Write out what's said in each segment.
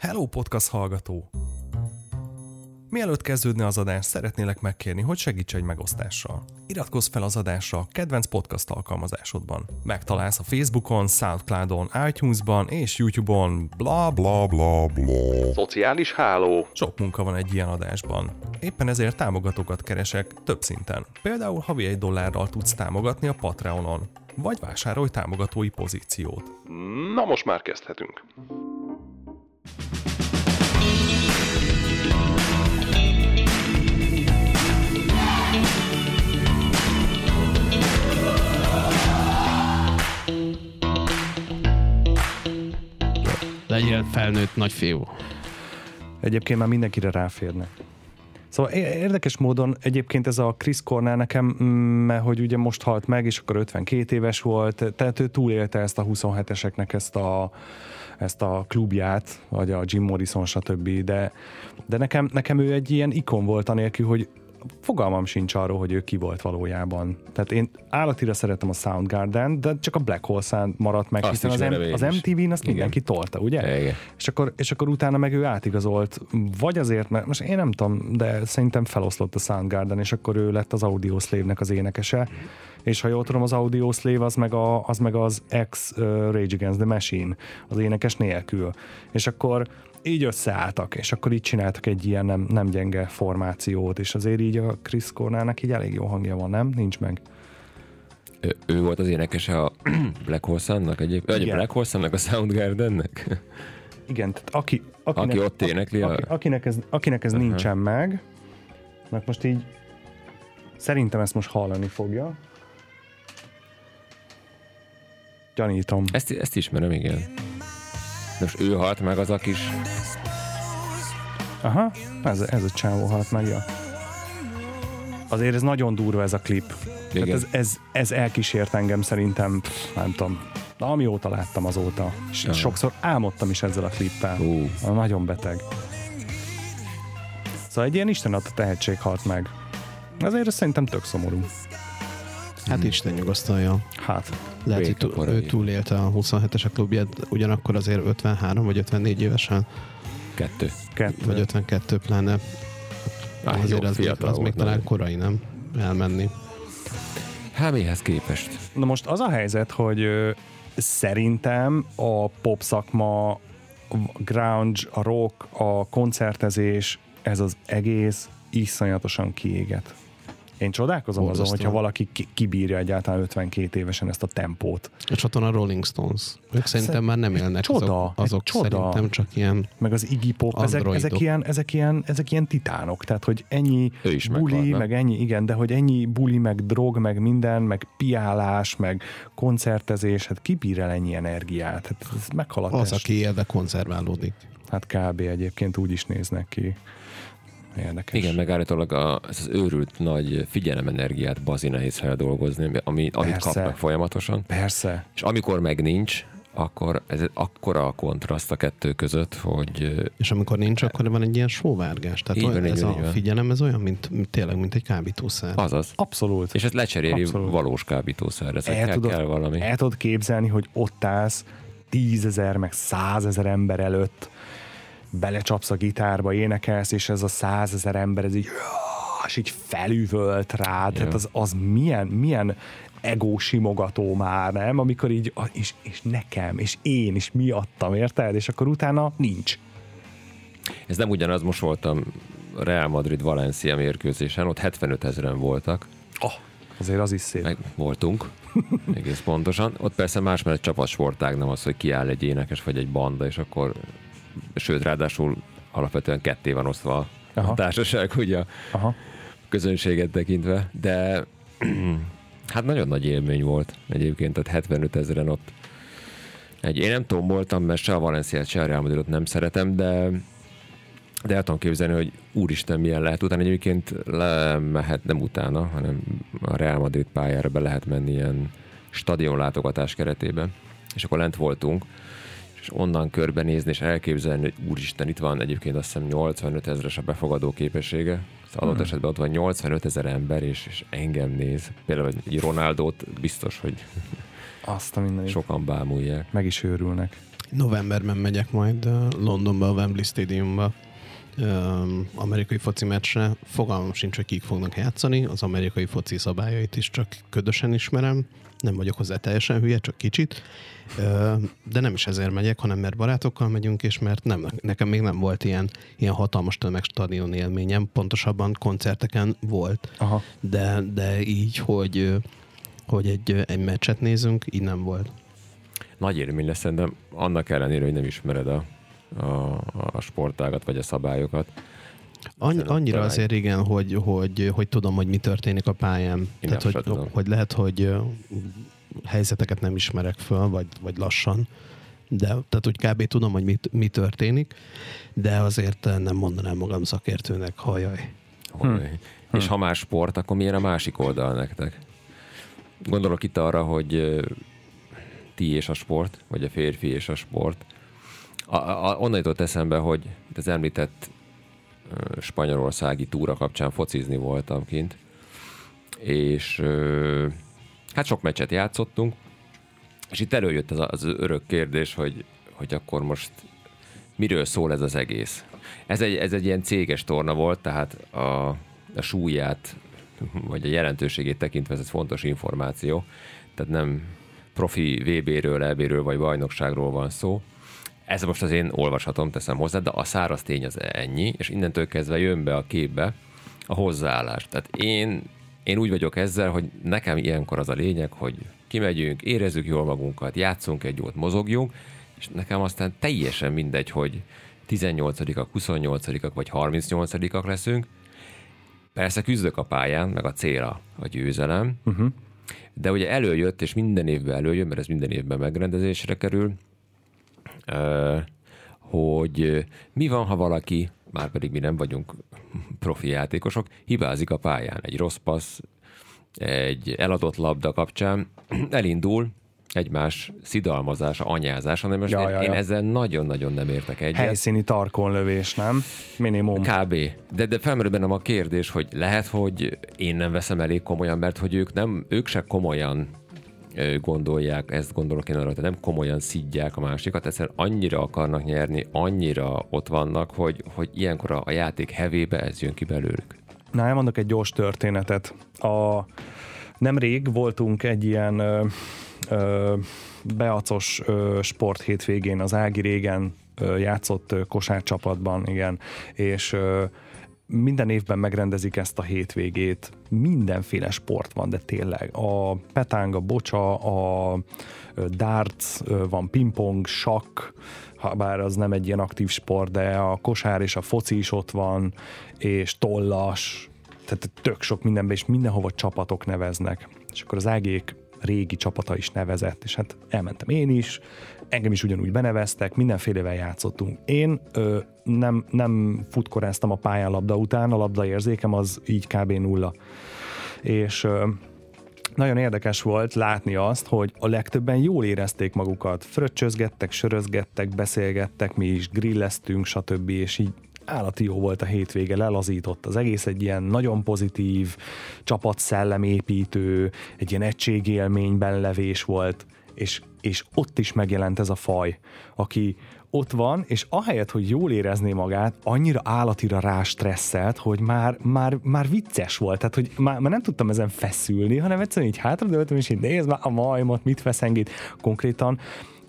Hello podcast hallgató! Mielőtt kezdődne az adás, szeretnélek megkérni, hogy segíts egy megosztással. Iratkozz fel az adásra a kedvenc podcast alkalmazásodban. Megtalálsz a Facebookon, Soundcloudon, iTunes-ban és YouTube-on, bla bla bla bla. Szociális háló. Sok munka van egy ilyen adásban. Éppen ezért támogatókat keresek több szinten. Például havi egy dollárral tudsz támogatni a Patreonon, vagy vásárolj támogatói pozíciót. Na most már kezdhetünk. Legyél felnőtt nagyfiú. Egyébként már mindenkire ráférne. Szóval érdekes módon egyébként ez a Chris Cornell nekem, mert hogy ugye most halt meg, és akkor 52 éves volt, tehát ő túlélte ezt a 27-eseknek ezt a, ezt a klubját, vagy a Jim Morrison, stb. De, de nekem, nekem ő egy ilyen ikon volt anélkül, hogy fogalmam sincs arról, hogy ő ki volt valójában. Tehát én állatira szeretem a Soundgarden, de csak a Black Hole maradt meg, azt hiszen az, M- az MTV-n azt mindenki tolta, ugye? Igen. És akkor, és akkor utána meg ő átigazolt, vagy azért, mert most én nem tudom, de szerintem feloszlott a Soundgarden, és akkor ő lett az Audioslave-nek az énekese, és ha jól tudom, az Audioslave az meg, a, az, meg az ex uh, Rage Against the Machine, az énekes nélkül. És akkor így összeálltak, és akkor így csináltak egy ilyen nem, nem gyenge formációt, és azért így a Chris Cornellnek így elég jó hangja van, nem? Nincs meg. Ő, ő volt az énekese a Black Horse-nak egyébként? Vagy a Black Horse-nak a Soundgardennek? Igen, tehát aki, akinek, aki ott énekli a... akinek ez, akinek ez uh-huh. nincsen meg, mert most így szerintem ezt most hallani fogja. Gyanítom. Ezt, ezt ismerem, igen. De most ő halt meg az a kis... Aha, ez, ez a csávó halt meg, ja. Azért ez nagyon durva ez a klip. Igen. ez, ez, ez elkísért engem szerintem, nem tudom, amióta láttam azóta. Ja. Sokszor álmodtam is ezzel a klippel. Uh. Nagyon beteg. Szóval egy ilyen Isten adta tehetség halt meg. Azért ez szerintem tök szomorú. Hát hmm. Isten nyugasztalja. Hát. Lehet, hogy túl, ő túlélte a 27-es klubját, ugyanakkor azért 53 vagy 54 évesen. Kettő. Kettő. Vagy 52 pláne. Ah, azért az, az, az még talán korai, nem? Elmenni. Mihez képest? Na most az a helyzet, hogy ö, szerintem a pop szakma, a grunge, a rock, a koncertezés, ez az egész iszonyatosan kiéget. Én csodálkozom Borzasztó. azon, hogyha valaki kibírja egyáltalán 52 évesen ezt a tempót. És ott van a Rolling Stones. Ők szerintem már nem élnek csoda, azok, azok csoda. szerintem csak ilyen Meg az Iggy Pop, ezek, ezek, ilyen, ezek, ilyen, ezek ilyen titánok, tehát hogy ennyi buli, meghalt, meg ennyi, igen, de hogy ennyi buli, meg drog, meg minden, meg piálás, meg koncertezés, hát kibír el ennyi energiát, hát ez meghaladás. Az, aki él, de konzerválódik. Hát kb. egyébként úgy is néznek ki. Érdekes. Igen, meg állítólag a, ez az őrült nagy figyelemenergiát bazi nehéz feldolgozni, ami, amit kapnak folyamatosan. Persze. És amikor meg nincs, akkor ez akkora a kontraszt a kettő között, hogy... És amikor nincs, akkor van egy ilyen sóvárgás. Tehát így van, ez így a van. figyelem, ez olyan, mint, mint tényleg, mint egy kábítószer. Azaz. Abszolút. És ezt lecseréli Abszolút. valós kábítószer. Ez el, kell, tudod, kell valami. el tudod képzelni, hogy ott állsz tízezer, meg százezer ember előtt, belecsapsz a gitárba, énekelsz, és ez a százezer ember, ez így és így felüvölt rád, tehát az, az milyen, milyen ego simogató már, nem? Amikor így, és, és nekem, és én is miattam, érted? És akkor utána nincs. Ez nem ugyanaz, most voltam Real Madrid-Valencia mérkőzésen, ott 75 ezeren voltak. Oh, azért az is szép. Meg voltunk, egész pontosan. Ott persze más, mert egy csapatsportág, nem az, hogy kiáll egy énekes vagy egy banda, és akkor sőt, ráadásul alapvetően ketté van osztva Aha. a társaság, ugye Aha. közönséget tekintve, de hát nagyon nagy élmény volt egyébként, tehát 75 ezeren ott egy, én nem tomboltam, mert se a Valenciát, se a Real Madridot nem szeretem, de de el tudom képzelni, hogy úristen milyen lehet. Utána egyébként lemehet, nem utána, hanem a Real Madrid pályára be lehet menni ilyen stadionlátogatás keretében. És akkor lent voltunk, és onnan körbenézni, és elképzelni, hogy úristen, itt van egyébként azt hiszem 85 ezeres a befogadó képessége. Az adott hmm. esetben ott van 85 ezer ember, és, és engem néz. Például egy Ronaldót biztos, hogy azt a minden sokan bámulják. Meg is őrülnek. Novemberben megyek majd Londonba, a Wembley Stadiumba amerikai foci meccsre. Fogalmam sincs, hogy kik fognak játszani. Az amerikai foci szabályait is csak ködösen ismerem. Nem vagyok hozzá teljesen hülye, csak kicsit. De nem is ezért megyek, hanem mert barátokkal megyünk, és mert nem, nekem még nem volt ilyen, ilyen hatalmas tömegstadion élményem. Pontosabban koncerteken volt. Aha. De, de így, hogy, hogy egy, egy meccset nézünk, így nem volt. Nagy élmény lesz, de annak ellenére, hogy nem ismered a a, a sportágat, vagy a szabályokat. Annyi, annyira azért igen, hogy, hogy, hogy tudom, hogy mi történik a pályán. Én Tehát, hogy, tudom. hogy lehet, hogy helyzeteket nem ismerek föl, vagy, vagy lassan, de tehát úgy kb. tudom, hogy mi, mi történik, de azért nem mondanám magam szakértőnek, hajaj. Hm. És ha más sport, akkor milyen a másik oldal nektek? Gondolok itt arra, hogy ti és a sport, vagy a férfi és a sport, a, a, onnan jutott eszembe, hogy az említett spanyolországi túra kapcsán focizni voltam kint, és hát sok meccset játszottunk, és itt előjött az, az örök kérdés, hogy, hogy akkor most miről szól ez az egész. Ez egy, ez egy ilyen céges torna volt, tehát a, a súlyát, vagy a jelentőségét tekintve ez egy fontos információ, tehát nem profi VB-ről, EB-ről vagy bajnokságról van szó, ez most az én olvasatom, teszem hozzá, de a száraz tény az ennyi, és innentől kezdve jön be a képbe a hozzáállás. Tehát én, én úgy vagyok ezzel, hogy nekem ilyenkor az a lényeg, hogy kimegyünk, érezzük jól magunkat, játszunk egy jót, mozogjunk, és nekem aztán teljesen mindegy, hogy 18-ak, 28-ak vagy 38-ak leszünk. Persze küzdök a pályán, meg a célra a győzelem, uh-huh. de ugye előjött, és minden évben előjön, mert ez minden évben megrendezésre kerül, hogy mi van, ha valaki, már pedig mi nem vagyunk profi játékosok, hibázik a pályán. Egy rossz passz, egy eladott labda kapcsán elindul egymás szidalmazása, anyázása, hanem most ja, én, ja, ja. én ezzel nagyon-nagyon nem értek egyet. Helyszíni tarkonlövés, nem? Minimum. Kb. De, de felmerül bennem a kérdés, hogy lehet, hogy én nem veszem elég komolyan, mert hogy ők nem, ők se komolyan gondolják, ezt gondolok én arra, hogy nem komolyan szidják a másikat, egyszerűen annyira akarnak nyerni, annyira ott vannak, hogy, hogy ilyenkor a, játék hevébe ez jön ki belőlük. Na, elmondok egy gyors történetet. A, nemrég voltunk egy ilyen ö, ö, beacos ö, sport hétvégén, az Ági régen ö, játszott ö, kosárcsapatban, igen, és ö, minden évben megrendezik ezt a hétvégét, mindenféle sport van, de tényleg. A petáng, a bocsa, a darts, van pingpong, sakk, ha bár az nem egy ilyen aktív sport, de a kosár és a foci is ott van, és tollas, tehát tök sok mindenben, és mindenhova csapatok neveznek. És akkor az ágék régi csapata is nevezett, és hát elmentem én is, engem is ugyanúgy beneveztek, mindenfélevel játszottunk. Én ö, nem, nem futkoráztam a pályán labda után, a labda érzékem az így kb. nulla. És ö, nagyon érdekes volt látni azt, hogy a legtöbben jól érezték magukat. Fröccsözgettek, sörözgettek, beszélgettek, mi is grilleztünk, stb. És így állati jó volt a hétvége, lelazított az egész egy ilyen nagyon pozitív, csapatszellemépítő, egy ilyen egységélményben levés volt, és, és ott is megjelent ez a faj, aki ott van, és ahelyett, hogy jól érezné magát, annyira állatira rá stresszelt, hogy már, már, már vicces volt, tehát hogy már, már nem tudtam ezen feszülni, hanem egyszerűen így hátradőltem, és így nézd már a majmot, mit feszengít. Konkrétan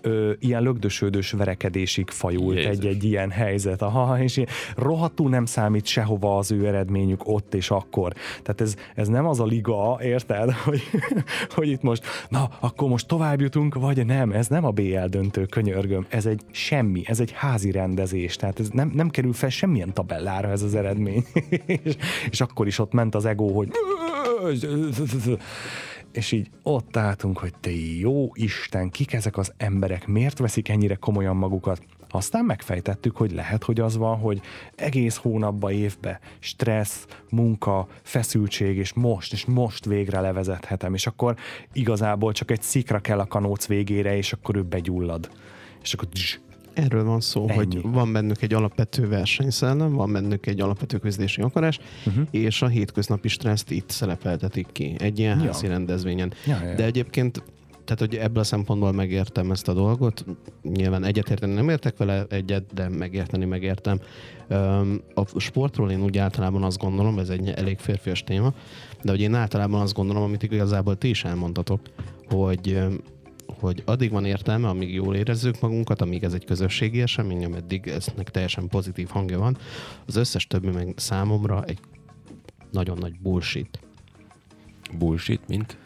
ö, ilyen lögdösödős verekedésig fajult egy-egy ilyen helyzet. Aha, és ilyen, rohadtul nem számít sehova az ő eredményük ott és akkor. Tehát ez, ez nem az a liga, érted, hogy, hogy itt most, na, akkor most tovább jutunk, vagy nem, ez nem a BL döntő, könyörgöm, ez egy semmi, ez egy házi rendezés, tehát ez nem, nem kerül fel semmilyen tabellára ez az eredmény. és, és akkor is ott ment az ego, hogy és így ott álltunk, hogy te jó Isten, kik ezek az emberek, miért veszik ennyire komolyan magukat? Aztán megfejtettük, hogy lehet, hogy az van, hogy egész hónapba, évbe stressz, munka, feszültség, és most, és most végre levezethetem, és akkor igazából csak egy szikra kell a kanóc végére, és akkor ő begyullad. És akkor Erről van szó, Ennyi. hogy van bennük egy alapvető versenyszellem, van bennük egy alapvető közlési akarás, uh-huh. és a hétköznapi stresszt itt szerepeltetik ki, egy ilyen ja. házi rendezvényen. Ja, ja. De egyébként tehát, hogy ebből a szempontból megértem ezt a dolgot. Nyilván egyetérteni nem értek vele egyet, de megérteni megértem. A sportról én úgy általában azt gondolom, ez egy elég férfias téma, de hogy én általában azt gondolom, amit igazából ti is elmondtatok, hogy hogy addig van értelme, amíg jól érezzük magunkat, amíg ez egy közösségi esemény, ameddig eznek teljesen pozitív hangja van, az összes többi meg számomra egy nagyon nagy bullshit. Bullshit, mint?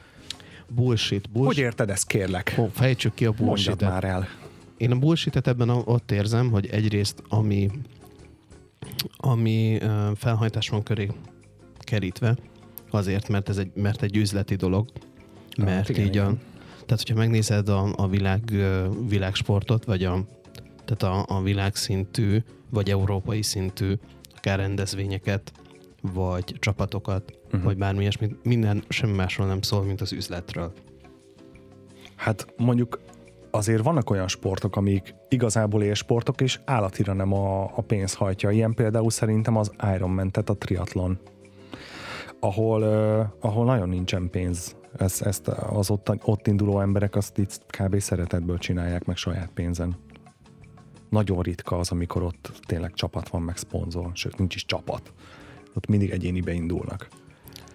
Bullshit, bullshit. Hogy érted ezt, kérlek? Ó, fejtsük ki a bullshit már el. Én a bullshit ebben ott érzem, hogy egyrészt ami, ami felhajtás van köré kerítve, azért, mert ez egy, mert egy üzleti dolog, mert hát igen, így igen. Tehát hogyha megnézed a, a világ, világsportot, vagy a, tehát a, a világszintű, vagy európai szintű akár rendezvényeket, vagy csapatokat, uh-huh. vagy bármi ilyesmit, minden semmi másról nem szól, mint az üzletről. Hát mondjuk azért vannak olyan sportok, amik igazából élsportok, és állatira nem a, a pénz hajtja. Ilyen például szerintem az Ironman, tehát a triatlon, ahol, uh, ahol nagyon nincsen pénz. Ezt, ezt az ott, ott induló emberek azt itt kb. szeretetből csinálják meg saját pénzen. Nagyon ritka az, amikor ott tényleg csapat van, meg szponzor, sőt nincs is csapat ott mindig egyénibe indulnak.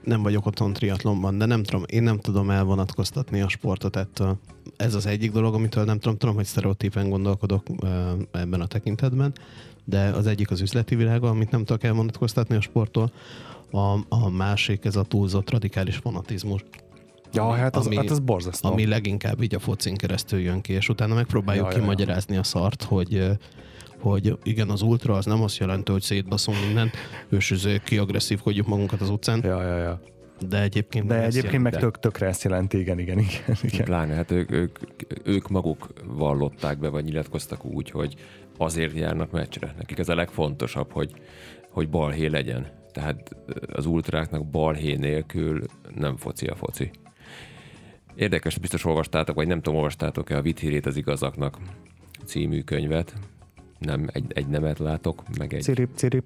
Nem vagyok otthon triatlonban, de nem tudom, én nem tudom elvonatkoztatni a sportot ettől. Ez az egyik dolog, amitől nem tudom, tudom, hogy sztereotípen gondolkodok ebben a tekintetben, de az egyik az üzleti világa, amit nem tudok elvonatkoztatni a sporttól, a, a másik ez a túlzott radikális fanatizmus. Ja, hát az, ami, hát az borzasztó. Ami leginkább így a focin keresztül jön ki, és utána megpróbáljuk ja, kimagyarázni ja. a szart, hogy hogy igen, az ultra az nem azt jelenti, hogy szétbaszunk mindent, és kiagresszívkodjuk magunkat az utcán. Ja, ja, ja. De egyébként, De egyébként meg tök, tökre ezt jelenti, igen, igen, igen. igen. Pláne, hát ők, ők, ők maguk vallották be, vagy nyilatkoztak úgy, hogy azért járnak meccsre. Nekik ez a legfontosabb, hogy, hogy balhé legyen. Tehát az ultráknak balhé nélkül nem foci a foci. Érdekes, biztos olvastátok, vagy nem tudom, olvastátok-e a Vithírét az igazaknak című könyvet nem egy, egy nemet látok, meg egy... Cirip, cirip.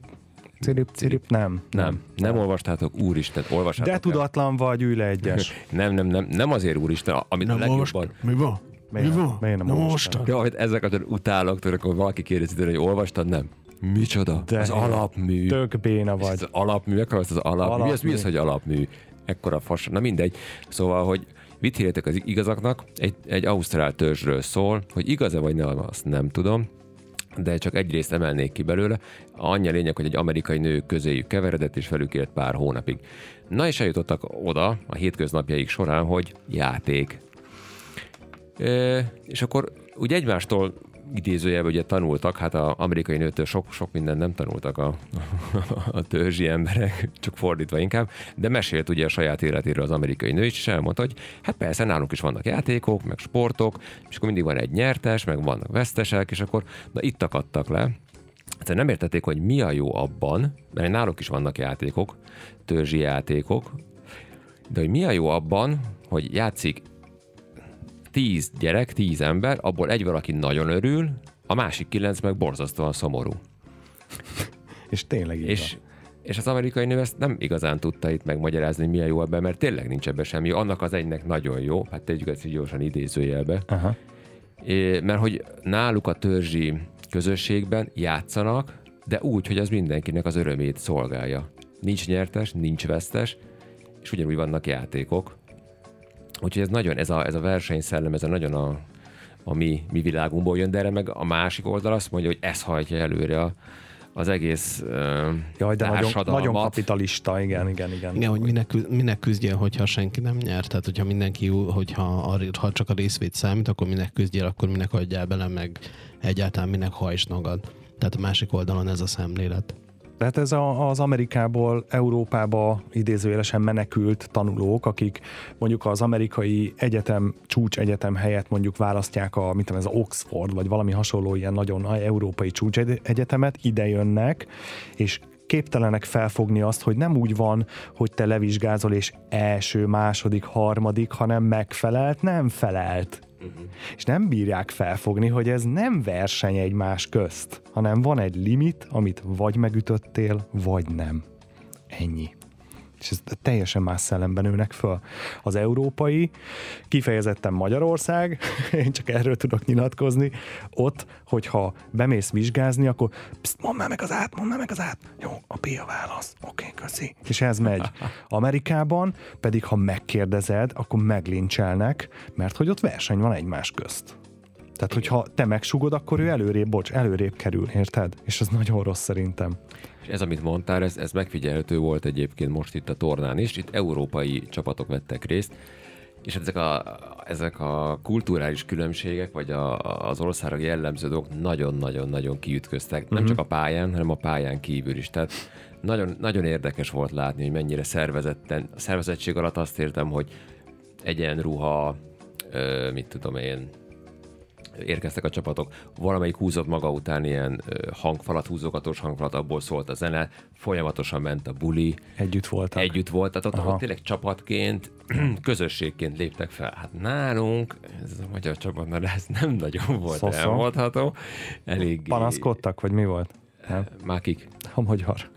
Cirip, cirip, nem. Nem, nem, nem olvastátok, úristen, olvastátok. De tudatlan el. vagy, ülj le egyes. nem, nem, nem, nem azért úristen, amit nem a legjobban... Mi van? Mi van? Miért nem, nem olvastad? Ja, hogy ezeket utálok, tudod, akkor valaki kérdezi tőle, hogy olvastad, nem. Micsoda? De az alapmű. Tök béna vagy. Ez az alapmű, ekkora az alapmű. alapmű. Mi az, mi az, hogy alapmű? Ekkora fas. Na mindegy. Szóval, hogy mit hírjátok az igazaknak? Egy, egy ausztrál törzsről szól, hogy igaz-e vagy nem, azt nem tudom de csak egy részt emelnék ki belőle. Annyi lényeg, hogy egy amerikai nő közéjük keveredett, és velük élt pár hónapig. Na és eljutottak oda a hétköznapjaik során, hogy játék. E, és akkor ugye egymástól idézőjelben ugye tanultak, hát az amerikai nőtől sok, sok mindent nem tanultak a, a törzsi emberek, csak fordítva inkább, de mesélt ugye a saját életéről az amerikai nő is, és elmondta, hogy hát persze nálunk is vannak játékok, meg sportok, és akkor mindig van egy nyertes, meg vannak vesztesek, és akkor na itt akadtak le, Hát nem értették, hogy mi a jó abban, mert náluk is vannak játékok, törzsi játékok, de hogy mi a jó abban, hogy játszik tíz gyerek, tíz ember, abból egy valaki nagyon örül, a másik kilenc meg borzasztóan szomorú. és tényleg így és, és az amerikai nő ezt nem igazán tudta itt megmagyarázni, hogy milyen jó ebben, mert tényleg nincs ebben semmi. Annak az egynek nagyon jó, hát tegyük ezt gyorsan idézőjelbe. Aha. É, mert hogy náluk a törzsi közösségben játszanak, de úgy, hogy az mindenkinek az örömét szolgálja. Nincs nyertes, nincs vesztes, és ugyanúgy vannak játékok, Úgyhogy ez nagyon, ez a, ez a versenyszellem, ez a nagyon a, a mi, mi világunkból jön, de erre meg a másik oldal azt mondja, hogy ez hajtja előre a, az egész uh, Jaj, de nagyon, nagyon kapitalista, igen, igen, igen. Igen, hogy minek, minek küzdjél, hogyha senki nem nyer, tehát hogyha mindenki, hogyha ha csak a részvét számít, akkor minek küzdjél, akkor minek adjál bele, meg egyáltalán minek hajts magad. Tehát a másik oldalon ez a szemlélet. Tehát ez a, az Amerikából Európába idézőjelesen menekült tanulók, akik mondjuk az amerikai egyetem, csúcs egyetem helyett mondjuk választják a, mit tudom, ez Oxford, vagy valami hasonló ilyen nagyon európai csúcs egyetemet, ide jönnek, és képtelenek felfogni azt, hogy nem úgy van, hogy te levizsgázol és első, második, harmadik, hanem megfelelt, nem felelt. És nem bírják felfogni, hogy ez nem verseny egymás közt, hanem van egy limit, amit vagy megütöttél, vagy nem. Ennyi. És ez teljesen más szellemben nőnek föl. Az európai, kifejezetten Magyarország, én csak erről tudok nyilatkozni, ott, hogyha bemész vizsgázni, akkor pszt, mondd már meg az át, mondd már meg az át. Jó, a P a válasz. Oké, okay, köszi. És ez megy. Amerikában pedig, ha megkérdezed, akkor meglincselnek, mert hogy ott verseny van egymás közt. Tehát, hogyha te megsugod, akkor ő előrébb, bocs, előrébb kerül, érted? És ez nagyon rossz szerintem. És ez, amit mondtál, ez, ez megfigyelhető volt egyébként most itt a tornán is. Itt európai csapatok vettek részt, és ezek a, ezek a kulturális különbségek, vagy a, az országra jellemző dolgok nagyon-nagyon-nagyon kiütköztek. Uh-huh. Nem mhm. csak a pályán, hanem a pályán kívül is. Tehát nagyon, nagyon érdekes volt látni, hogy mennyire szervezetten, a szervezettség alatt azt értem, hogy egyenruha, mit tudom én, érkeztek a csapatok, valamelyik húzott maga után ilyen hangfalat, húzogatós hangfalat, abból szólt a zene, folyamatosan ment a buli. Együtt voltak. Együtt volt, tehát ott, ott tényleg csapatként, közösségként léptek fel. Hát nálunk, ez a magyar csapat, mert ez nem nagyon volt Szoszó. elmondható. Elég... Panaszkodtak, vagy mi volt? Nem? Már kik? A magyar.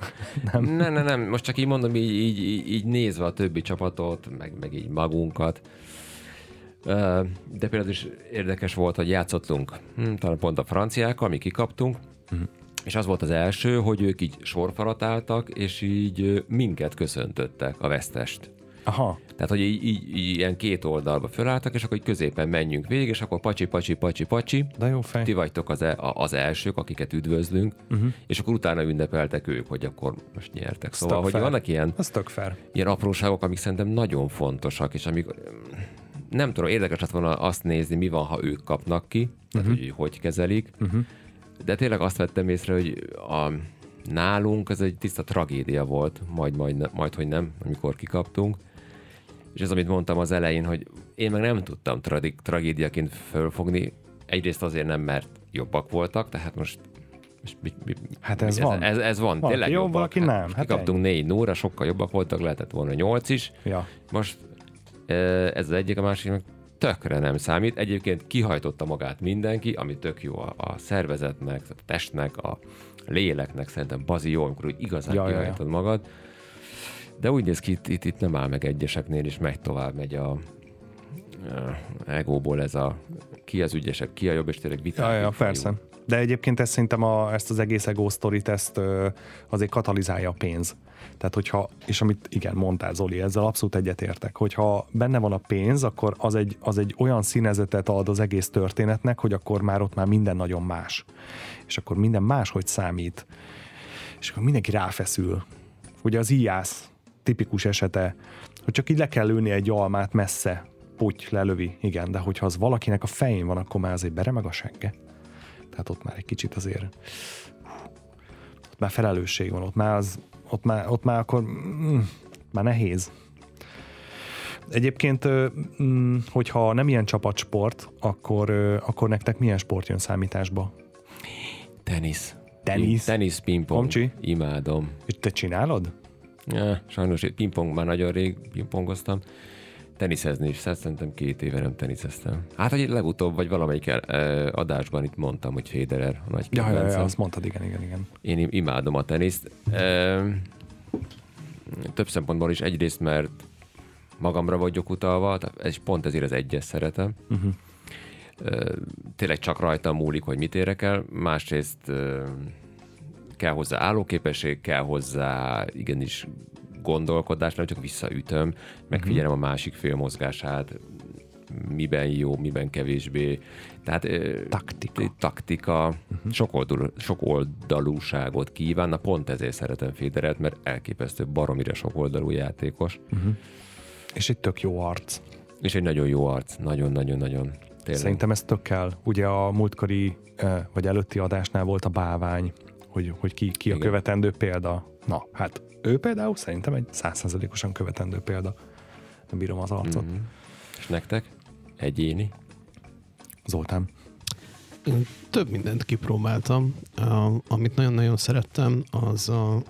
Nem. nem, nem, nem. Most csak így mondom, így, így, így nézve a többi csapatot, meg, meg így magunkat de például is érdekes volt, hogy játszottunk hm, talán pont a franciákkal, mi kikaptunk, uh-huh. és az volt az első, hogy ők így sorfalat álltak, és így minket köszöntöttek, a vesztest. Aha. Tehát, hogy így, így, így ilyen két oldalba fölálltak, és akkor így középen menjünk végig, és akkor pacsi, pacsi, pacsi, pacsi. De jó fej. Ti vagytok az, e, az elsők, akiket üdvözlünk, uh-huh. és akkor utána ünnepeltek ők, hogy akkor most nyertek. Szóval, hogy vannak ilyen, fair. ilyen apróságok, amik szerintem nagyon fontosak, és amik nem tudom, érdekes lett volna azt nézni, mi van, ha ők kapnak ki, tehát uh-huh. hogy hogy kezelik. Uh-huh. De tényleg azt vettem észre, hogy a, nálunk ez egy tiszta tragédia volt, majd, majd, majd, hogy nem, amikor kikaptunk. És ez, amit mondtam az elején, hogy én meg nem tudtam tra- tragédiaként fölfogni. Egyrészt azért nem, mert jobbak voltak, tehát most mi, mi, hát ez, ez van. Ez, ez van. Valaki Tényleg jobb, jobbak. valaki nem. Hát, hát kikaptunk négy nóra, sokkal jobbak voltak, lehetett volna nyolc is. Ja. Most ez az egyik, a másik meg tökre nem számít. Egyébként kihajtotta magát mindenki, ami tök jó a, a szervezetnek, a testnek, a léleknek, szerintem bazi jó, amikor úgy igazán ja, kihajtod ja, ja. magad. De úgy néz ki, itt, itt, itt nem áll meg egyeseknél, és megy tovább, megy a, a egóból ez a ki az ügyesebb, ki a jobb, és tényleg vitál. Ja, ja, persze. De egyébként ezt szerintem a, ezt az egész ego sztorit, ezt ö, azért katalizálja a pénz. Tehát, hogyha, és amit igen, mondtál Zoli, ezzel abszolút egyetértek, hogyha benne van a pénz, akkor az egy, az egy olyan színezetet ad az egész történetnek, hogy akkor már ott már minden nagyon más. És akkor minden más, hogy számít. És akkor mindenki ráfeszül. Ugye az IASZ tipikus esete, hogy csak így le kell lőni egy almát messze, puty, lelövi, igen, de hogyha az valakinek a fején van, akkor már azért beremeg a segge. Tehát ott már egy kicsit azért ott már felelősség van, ott már az ott már, ott már akkor mm, már nehéz. Egyébként, mm, hogyha nem ilyen csapatsport, akkor, akkor nektek milyen sport jön számításba? Tenisz. Tenisz? Tenisz, pingpong. Komcsi? Imádom. És te csinálod? Ja, sajnos pingpong már nagyon rég pingpongoztam. Teniszezni is, szerintem két éve nem teniszeztem. Hát, hogy legutóbb, vagy valamelyik el, adásban itt mondtam, hogy Federer a nagy ja, ja, ja, azt mondtad, igen, igen, igen. Én imádom a teniszt. Több szempontból is egyrészt, mert magamra vagyok utalva, és pont ezért az egyes szeretem. Uh-huh. Tényleg csak rajtam múlik, hogy mit érek el. Másrészt kell hozzá állóképesség, kell hozzá igenis gondolkodás, nem csak visszaütöm, megfigyelem a másik fél mozgását, miben jó, miben kevésbé. Tehát taktika, taktika uh-huh. sok, oldal, sok oldalúságot kíván, na pont ezért szeretem Federert, mert elképesztő baromira sok oldalú játékos. Uh-huh. És egy tök jó arc. És egy nagyon jó arc, nagyon-nagyon-nagyon. Szerintem ez tök kell. Ugye a múltkori, vagy előtti adásnál volt a bávány, hogy, hogy ki, ki a követendő példa. Na, hát ő például szerintem egy százszerzalékosan követendő példa. Nem bírom az arcot. Mm-hmm. És nektek? Egyéni? Zoltán. Én több mindent kipróbáltam. Uh, amit nagyon-nagyon szerettem, az a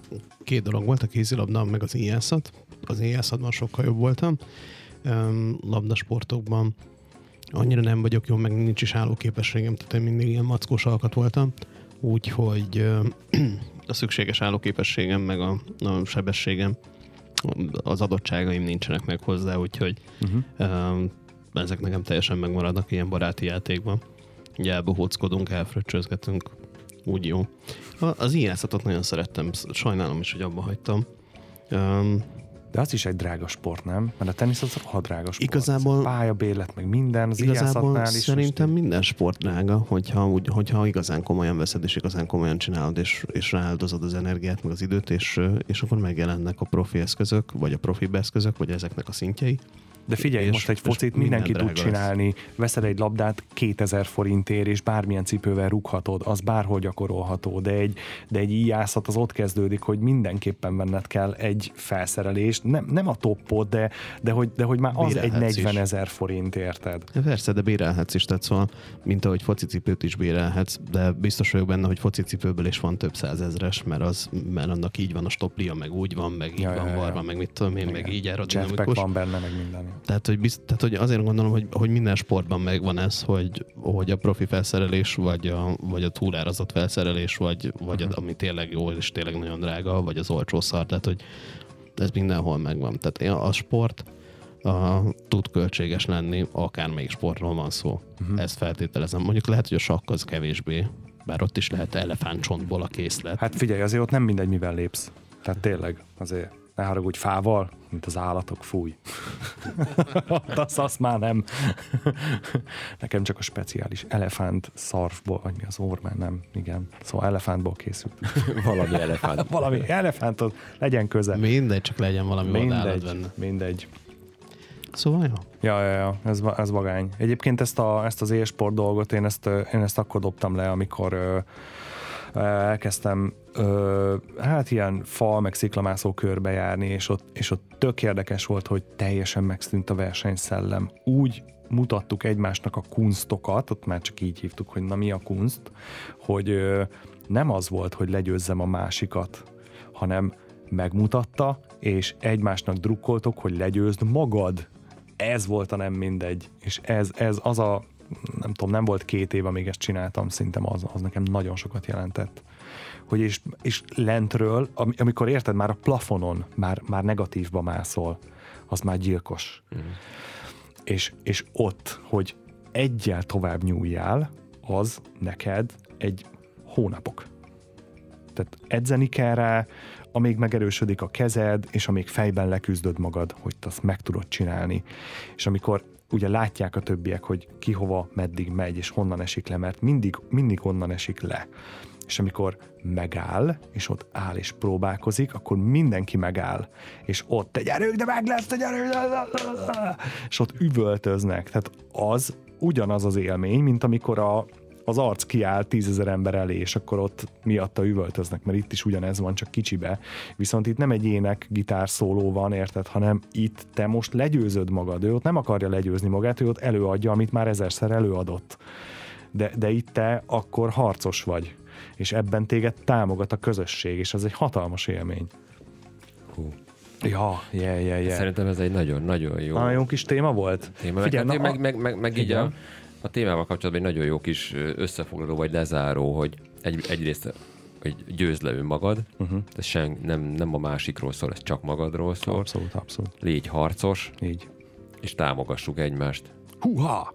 két dolog volt, a kézilabda, meg az éjjelszat. Az éjjelszatban sokkal jobb voltam. Um, labdasportokban annyira nem vagyok jó, meg nincs is állóképességem, tehát én mindig ilyen mackós alkat voltam. Úgyhogy uh, a szükséges állóképességem, meg a, a sebességem az adottságaim nincsenek meg hozzá, úgyhogy uh-huh. ezek nekem teljesen megmaradnak ilyen baráti játékban. Ugye elbohóckodunk, elfröccsözgetünk, úgy jó. Az ijászatot nagyon szerettem, sajnálom is, hogy abba hagytam. Um, de az is egy drága sport, nem? Mert a tenisz az rohadt drága sport. Igazából... Pályabérlet, meg minden, az igazából is. szerintem minden sport drága, hogyha, úgy, hogyha igazán komolyan veszed, és igazán komolyan csinálod, és, és rááldozod az energiát, meg az időt, és, és akkor megjelennek a profi eszközök, vagy a profi eszközök, vagy ezeknek a szintjei. De figyelj, és, most egy focit mindenki tud csinálni, lesz. veszed egy labdát 2000 forintért, és bármilyen cipővel rúghatod, az bárhol gyakorolható, de egy, de egy íjászat az ott kezdődik, hogy mindenképpen venned kell egy felszerelést, nem, nem a toppot, de, de, hogy, de hogy már az egy 40 ezer forint, érted? Ja, persze, de bérelhetsz is, tehát szóval, mint ahogy focicipőt is bérelhetsz, de biztos vagyok benne, hogy focicipőből is van több százezres, mert, az, mert annak így van a stoplia, meg úgy van, meg így ja, van ja, varva, ja. meg mit tudom én, Igen. meg így aerodinamikus. van benne, meg minden. Tehát, hogy, bizt, tehát, hogy azért gondolom, hogy, hogy minden sportban megvan ez, hogy, hogy a profi felszerelés, vagy a, vagy a túlárazott felszerelés, vagy, vagy uh-huh. ami tényleg jó, és tényleg nagyon drága, vagy az olcsó szar, tehát, hogy ez mindenhol megvan. Tehát a sport a, tud költséges lenni, akármelyik sportról van szó. Uh-huh. Ezt feltételezem. Mondjuk lehet, hogy a sakk az kevésbé, bár ott is lehet elefántcsontból a készlet. Hát figyelj, azért ott nem mindegy, mivel lépsz. Tehát tényleg, azért ne haragudj fával, mint az állatok, fúj. az, az már nem. Nekem csak a speciális elefánt szarfból, vagy mi az ormán, nem, igen. Szóval elefántból készült. valami elefánt. valami elefántot, legyen köze. Mindegy, csak legyen valami mindegy, benne. Mindegy. Szóval jó. Ja, ja, ja, ez, ez vagány. Egyébként ezt, a, ezt az élsport dolgot én ezt, én ezt akkor dobtam le, amikor elkezdtem hát ilyen fal meg sziklamászó körbe járni, és ott, és ott tök érdekes volt, hogy teljesen megszűnt a versenyszellem. Úgy mutattuk egymásnak a kunstokat, ott már csak így hívtuk, hogy na mi a kunst, hogy nem az volt, hogy legyőzzem a másikat, hanem megmutatta, és egymásnak drukkoltok, hogy legyőzd magad. Ez volt a nem mindegy. És ez, ez az a, nem tudom, nem volt két év, amíg ezt csináltam, szerintem az, az nekem nagyon sokat jelentett hogy és, és lentről, amikor érted, már a plafonon már, már negatívba mászol, az már gyilkos. Mm. És, és ott, hogy egyel tovább nyúljál, az neked egy hónapok. Tehát edzeni kell rá, amíg megerősödik a kezed, és amíg fejben leküzdöd magad, hogy azt meg tudod csinálni. És amikor ugye látják a többiek, hogy ki hova, meddig megy, és honnan esik le, mert mindig, mindig onnan esik le. És amikor megáll, és ott áll és próbálkozik, akkor mindenki megáll, és ott te gyerünk, de meg lesz, te gyerünk, és ott üvöltöznek. Tehát az ugyanaz az élmény, mint amikor a, az arc kiáll tízezer ember elé, és akkor ott miatta üvöltöznek, mert itt is ugyanez van, csak kicsibe. Viszont itt nem egy ének gitár szóló van, érted, hanem itt te most legyőzöd magad, ő ott nem akarja legyőzni magát, ő ott előadja, amit már ezerszer előadott. De, de itt te akkor harcos vagy és ebben téged támogat a közösség, és ez egy hatalmas élmény. Hú. Ja, yeah, yeah, yeah. Szerintem ez egy nagyon-nagyon jó... Nagyon kis téma volt? Téma, Figyelj, meg, na, meg, meg, meg, meg így a, a témával kapcsolatban egy nagyon jó kis összefoglaló vagy lezáró, hogy egy, egyrészt hogy győzd le önmagad, uh-huh. ez sem, nem, nem a másikról szól, ez csak magadról szól. Abszolút, abszolút. Légy harcos. Így. És támogassuk egymást. Húha!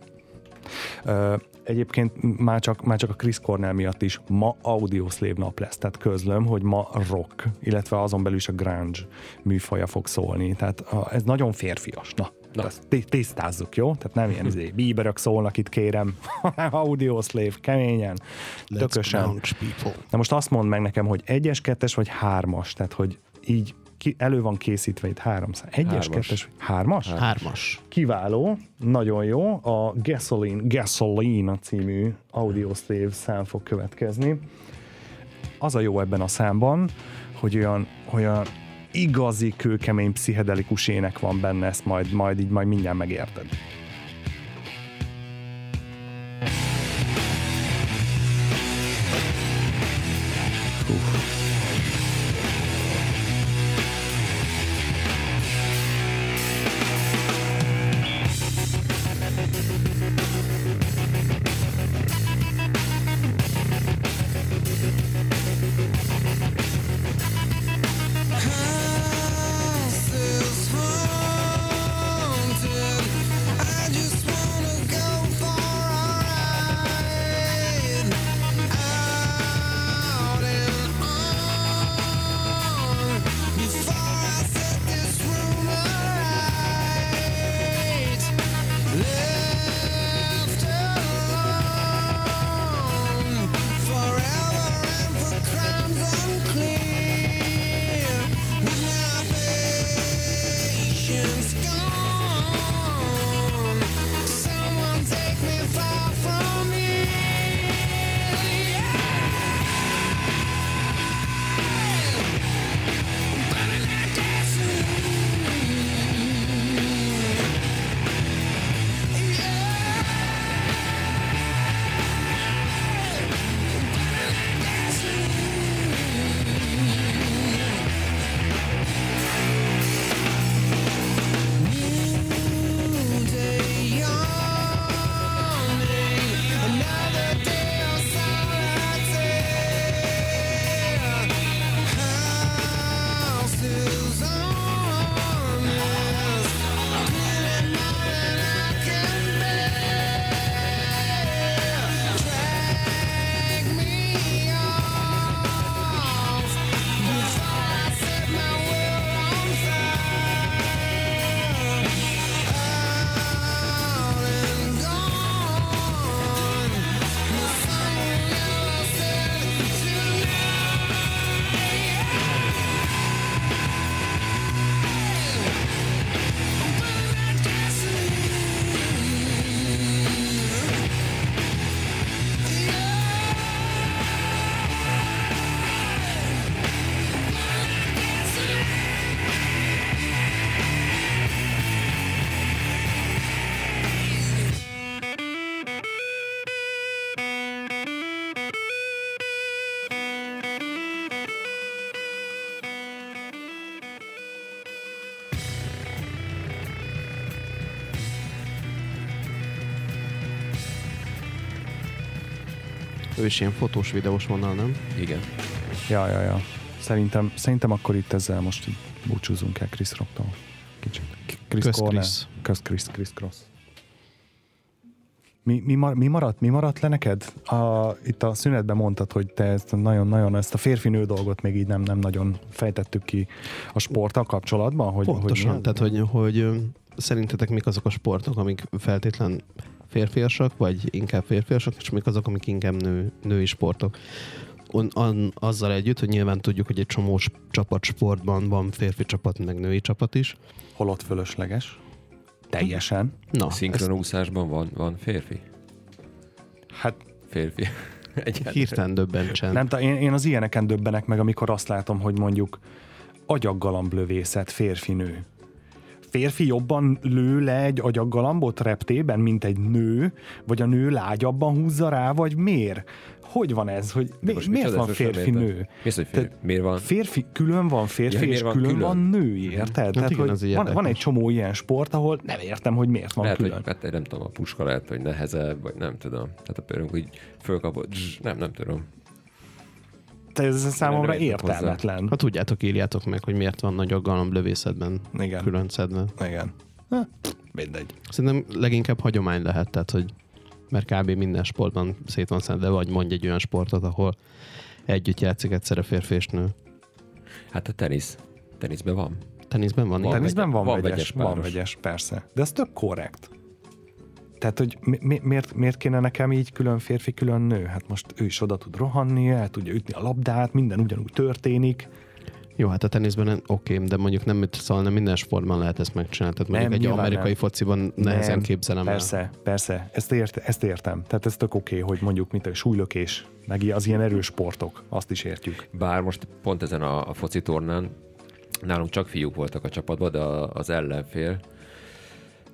Egyébként már csak, már csak a Chris Cornell miatt is ma Audioslave nap lesz, tehát közlöm, hogy ma rock, illetve azon belül is a grunge műfaja fog szólni, tehát ez nagyon férfias, na. Na. Ezt tisztázzuk, jó? Tehát nem ilyen izé, bíberök szólnak itt, kérem. Audioslave, keményen, Let's tökösen. Na most azt mondd meg nekem, hogy egyes, kettes vagy hármas, tehát hogy így ki, elő van készítve itt három szám. Egyes, hármas. kettes, hármas? Hármas. Kiváló, nagyon jó. A Gasoline, Gasoline című Audioslave szám fog következni. Az a jó ebben a számban, hogy olyan, olyan igazi kőkemény pszichedelikus ének van benne, ezt majd, majd így majd mindjárt megérted. Uf. Ő is ilyen fotós, videós vonal, nem? Igen. Ja, ja, ja. Szerintem, szerintem akkor itt ezzel most így búcsúzunk el Chris Rocktól. Kicsit. Chris Kösz Cornell. Chris. Kösz Chris, Chris Cross. Mi, mi, mar- mi, maradt, mi maradt le neked? A, itt a szünetben mondtad, hogy te ezt nagyon-nagyon ezt a férfi-nő dolgot még így nem, nem nagyon fejtettük ki a sporttal kapcsolatban. Hogy, Pontosan, hogy tehát hogy, hogy szerintetek mik azok a sportok, amik feltétlen férfiasak, vagy inkább férfiasak, és mik azok, amik inkább nő, női sportok. On, an, azzal együtt, hogy nyilván tudjuk, hogy egy csomó csapat sportban van férfi csapat, meg női csapat is. holott fölösleges. Teljesen. Na, Szinkronúszásban van, van férfi? Hát Férfi. Egyáltalán. hirtelen döbbentsen. Nem, én, én az ilyeneken döbbenek meg, amikor azt látom, hogy mondjuk agyaggalamblövészet férfi-nő. Férfi jobban lő le egy agyaggalambot reptében, mint egy nő, vagy a nő lágyabban húzza rá, vagy miért? Hogy van ez? Hogy mi, most miért van férfi-nő? hogy férfi? Tehát Miért van? Férfi, külön van férfi, Ja, és van külön, külön? van női, érted? Tehát, igen, hogy van, van egy csomó ilyen sport, ahol nem értem, hogy miért van Lehet, külön. hogy hát, nem tudom, a puska lehet, hogy nehezebb, vagy nem tudom. Tehát a például így fölkapott, zzz, nem, nem tudom. Te ez számomra hozzá. értelmetlen. Ha tudjátok, írjátok meg, hogy miért van nagy aggalom lövészetben Igen. külön szedve. Igen. Ha, mindegy. Szerintem leginkább hagyomány lehet, tehát hogy mert kb. minden sportban szét van szedve, vagy mondj egy olyan sportot, ahol együtt játszik egyszerre férfi és nő. Hát a tenisz. Teniszben van. Teniszben van, Van. Teniszben van, van vegyes, vegyes van vegyes, persze. De ez tök korrekt. Tehát, hogy mi, mi, miért, miért kéne nekem így külön férfi, külön nő? Hát most ő is oda tud rohanni, el tudja ütni a labdát, minden ugyanúgy történik. Jó, hát a teniszben oké, de mondjuk nem, szóval nem minden sportban lehet ezt megcsinálni. Tehát mondjuk Nem, egy amerikai nem. fociban nehezen Nem, képzelem el. Persze, persze, ezt, ért, ezt értem. Tehát ez tök oké, hogy mondjuk mint a súlylökés, meg az ilyen erős sportok, azt is értjük. Bár most pont ezen a, a foci tornán nálunk csak fiúk voltak a csapatban, de az ellenfél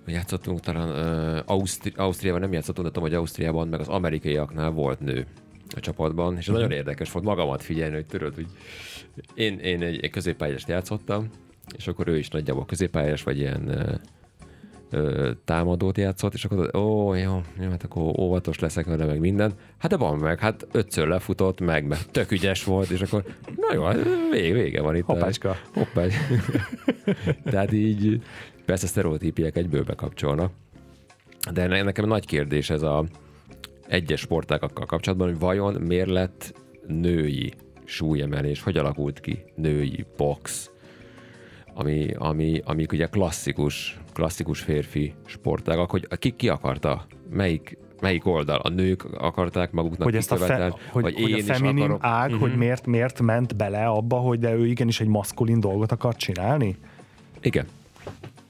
játszottunk talán uh, Ausztri- Ausztriában nem játszottunk, de tudom, hogy Ausztriában meg az amerikaiaknál volt nő a csapatban, és ez nagyon érdekes volt magamat figyelni, hogy tudod, hogy én, én egy, egy középpályást játszottam, és akkor ő is nagyjából középpályás, vagy ilyen uh, támadót játszott, és akkor ó, jó, jó, hát akkor óvatos leszek vele, meg minden. Hát de van meg, hát ötször lefutott, meg, meg tök ügyes volt, és akkor na jó, hát vége, vége van itt. Hoppácska. Hoppá. Tehát így persze sztereotípiek egyből bekapcsolnak. De ne- nekem nagy kérdés ez a egyes sportágakkal kapcsolatban, hogy vajon miért lett női súlyemelés, hogy alakult ki női box, ami, ami, amik ugye klasszikus, klasszikus férfi sportágak, hogy ki, ki akarta, melyik, melyik oldal? A nők akarták maguknak Hogy ezt a, fe, hogy, vagy hogy én a is feminin akarok. Mhm. ág, hogy miért, miért ment bele abba, hogy de ő igenis egy maszkulin dolgot akar csinálni? Igen.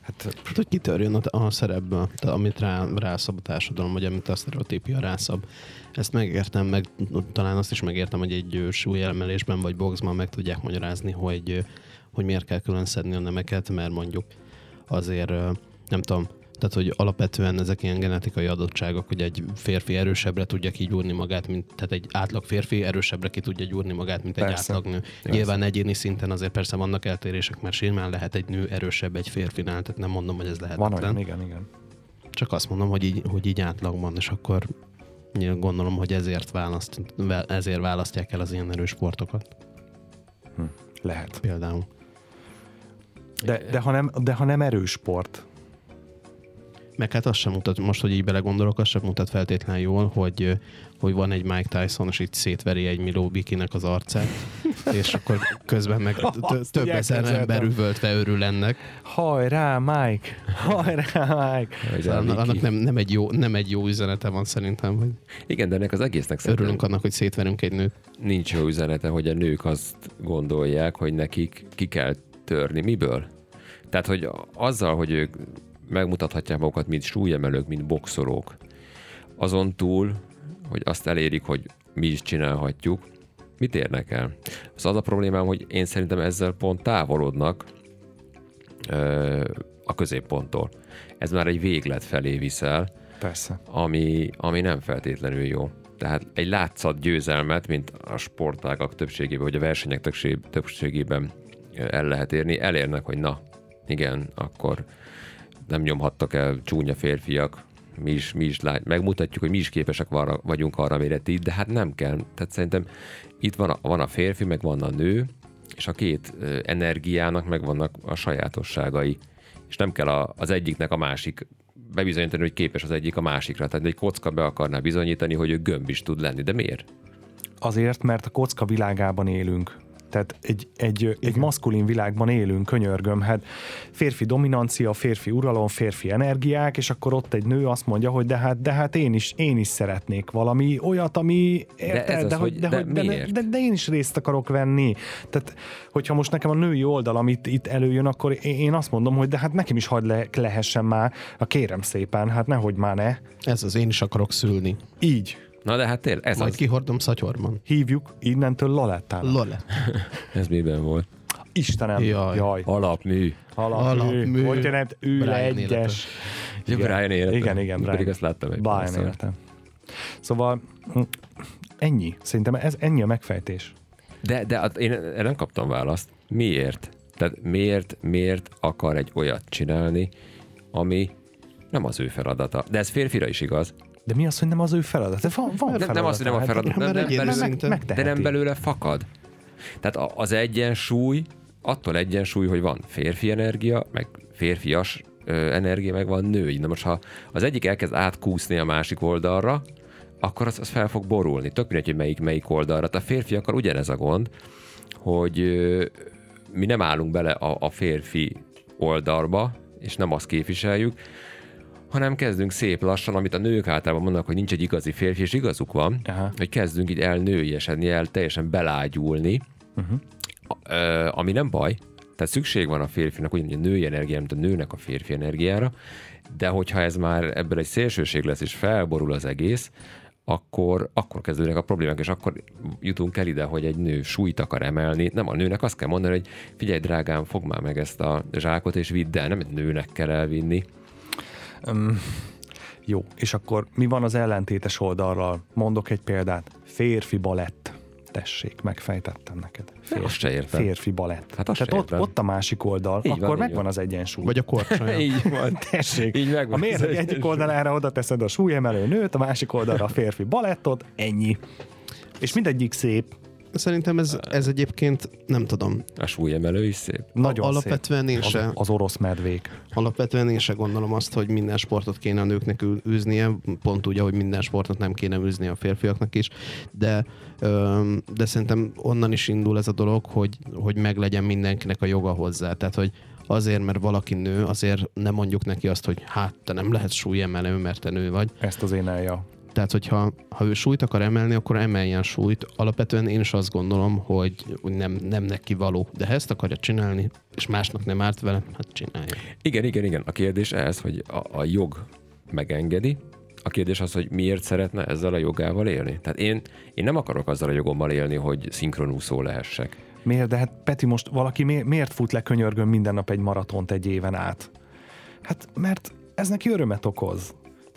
Hát, Hát, hogy kitörjön a, a szerepből, amit rá, rászab a társadalom, vagy amit a sztereotípia rászab. Ezt megértem, meg talán azt is megértem, hogy egy súlyemelésben vagy boxban meg tudják magyarázni, hogy, hogy miért kell külön szedni a nemeket, mert mondjuk azért, nem tudom, tehát, hogy alapvetően ezek ilyen genetikai adottságok, hogy egy férfi erősebbre tudja kigyúrni magát, mint, tehát egy átlag férfi erősebbre ki tudja gyúrni magát, mint egy Persze. átlag nő. Nyilván egyéni szinten azért persze vannak eltérések, mert simán lehet egy nő erősebb egy férfinál, tehát nem mondom, hogy ez van lehetetlen. olyan, igen, igen. Csak azt mondom, hogy így, hogy így átlagban, és akkor gondolom, hogy ezért, választ, ezért választják el az ilyen erős sportokat Lehet. például. De, de, ha nem, de ha nem erős sport, Meg hát azt sem mutat, most, hogy így belegondolok, azt sem mutat feltétlenül jól, hogy, hogy van egy Mike Tyson, és így szétveri egy Milo Bikinek az arcát, és akkor közben meg több ezer ember üvöltve örül ennek. hajrá, Mike! Hajrá, Mike! Szóval annak nem, nem, egy jó, nem egy jó üzenete van szerintem, hogy Igen, de ennek az egésznek szerintem örülünk annak, hogy szétverünk egy nőt. nincs jó üzenete, hogy a nők azt gondolják, hogy nekik ki kell törni. Miből? Tehát, hogy azzal, hogy ők megmutathatják magukat, mint súlyemelők, mint boxolók, azon túl, hogy azt elérik, hogy mi is csinálhatjuk, mit érnek el? Az az a problémám, hogy én szerintem ezzel pont távolodnak ö, a középponttól. Ez már egy véglet felé viszel, Persze. ami, ami nem feltétlenül jó. Tehát egy látszat győzelmet, mint a sportágak többségében, vagy a versenyek többség- többségében el lehet érni, elérnek, hogy na, igen, akkor nem nyomhattak el csúnya férfiak mi is, mi is lát, megmutatjuk, hogy mi is képesek arra, vagyunk arra, amire ti, de hát nem kell. Tehát szerintem itt van a, van a férfi, meg van a nő, és a két energiának meg vannak a sajátosságai. És nem kell a, az egyiknek a másik bebizonyítani, hogy képes az egyik a másikra. Tehát egy kocka be akarná bizonyítani, hogy ő gömb is tud lenni. De miért? Azért, mert a kocka világában élünk. Tehát egy, egy, egy maszkulin világban élünk, könyörgöm, hát férfi dominancia, férfi uralom, férfi energiák, és akkor ott egy nő azt mondja, hogy de hát, de hát én, is, én is szeretnék valami olyat, ami érted, de, de, az, hogy, de, de, de, de, de, de, én is részt akarok venni. Tehát, hogyha most nekem a női oldal, amit itt előjön, akkor én azt mondom, hogy de hát nekem is hagyd le, lehessen már, a kérem szépen, hát nehogy már ne. Ez az én is akarok szülni. Így. Na de hát tényleg, ez Majd az... kihordom szatyorban. Hívjuk innentől Lalettán. Lolett. ez miben volt? Istenem, jaj. jaj. Alapmű. Alapmű. Alapmű. Hogy jelent ő egyes. Ja, Brian élete. Igen, igen, Brian. Pedig azt láttam egy Brian élete. Szóval hm, ennyi. Szerintem ez ennyi a megfejtés. De, de én nem kaptam választ. Miért? Tehát miért, miért akar egy olyat csinálni, ami nem az ő feladata. De ez férfira is igaz. De mi az, hogy nem az ő feladat? De van, van nem, nem az, hogy nem a feladat, hát, nem, nem, belőle, meg, de nem belőle fakad. Tehát az egyensúly, attól egyensúly, hogy van férfi energia, meg férfias energia, meg van női. Na most, ha az egyik elkezd átkúszni a másik oldalra, akkor az, az fel fog borulni. Tök mindegy, hogy melyik, melyik oldalra. A férfiakkal ugyanez a gond, hogy ö, mi nem állunk bele a, a férfi oldalba, és nem azt képviseljük, hanem kezdünk szép lassan, amit a nők általában mondanak, hogy nincs egy igazi férfi, és igazuk van, Aha. hogy kezdünk így elnőiesedni, el teljesen belágyulni, uh-huh. ami nem baj, tehát szükség van a férfinak, ugyanúgy a női energiára, mint a nőnek a férfi energiára, de hogyha ez már ebből egy szélsőség lesz, és felborul az egész, akkor, akkor kezdődnek a problémák, és akkor jutunk el ide, hogy egy nő súlyt akar emelni. Nem a nőnek azt kell mondani, hogy figyelj drágám, fog már meg ezt a zsákot, és vidd el, nem egy nőnek kell elvinni. Um, jó, és akkor mi van az ellentétes oldalral? Mondok egy példát. Férfi balett. Tessék, megfejtettem neked. Férfi, azt se értem. Férfi balett. Hát azt Tehát ott, ott a másik oldal, így akkor van, megvan az egyensúly. Vagy a korcsolya. így van. Tessék. Így megvan a mérleg egyik oldalára oda teszed a súlyemelő nőt, a másik oldalra a férfi balettot, ennyi. És mindegyik szép, Szerintem ez, ez egyébként, nem tudom. A súlyemelő is szép. Nagyon Alapvetően szép. én se. Az, az orosz medvék. Alapvetően én se gondolom azt, hogy minden sportot kéne a nőknek űznie, pont úgy, ahogy minden sportot nem kéne űzni a férfiaknak is, de, de szerintem onnan is indul ez a dolog, hogy, hogy meglegyen mindenkinek a joga hozzá. Tehát, hogy azért, mert valaki nő, azért nem mondjuk neki azt, hogy hát te nem lehet súlyemelő, mert te nő vagy. Ezt az énelja. Tehát, hogyha ha ő súlyt akar emelni, akkor emeljen súlyt. Alapvetően én is azt gondolom, hogy nem, nem neki való. De ha ezt akarja csinálni, és másnak nem árt vele, hát csinálja. Igen, igen, igen. A kérdés ez, hogy a, a jog megengedi, a kérdés az, hogy miért szeretne ezzel a jogával élni. Tehát én, én nem akarok azzal a jogommal élni, hogy szinkronúszó lehessek. Miért? De hát Peti, most valaki mi, miért fut le könyörgön minden nap egy maratont egy éven át? Hát mert ez neki örömet okoz.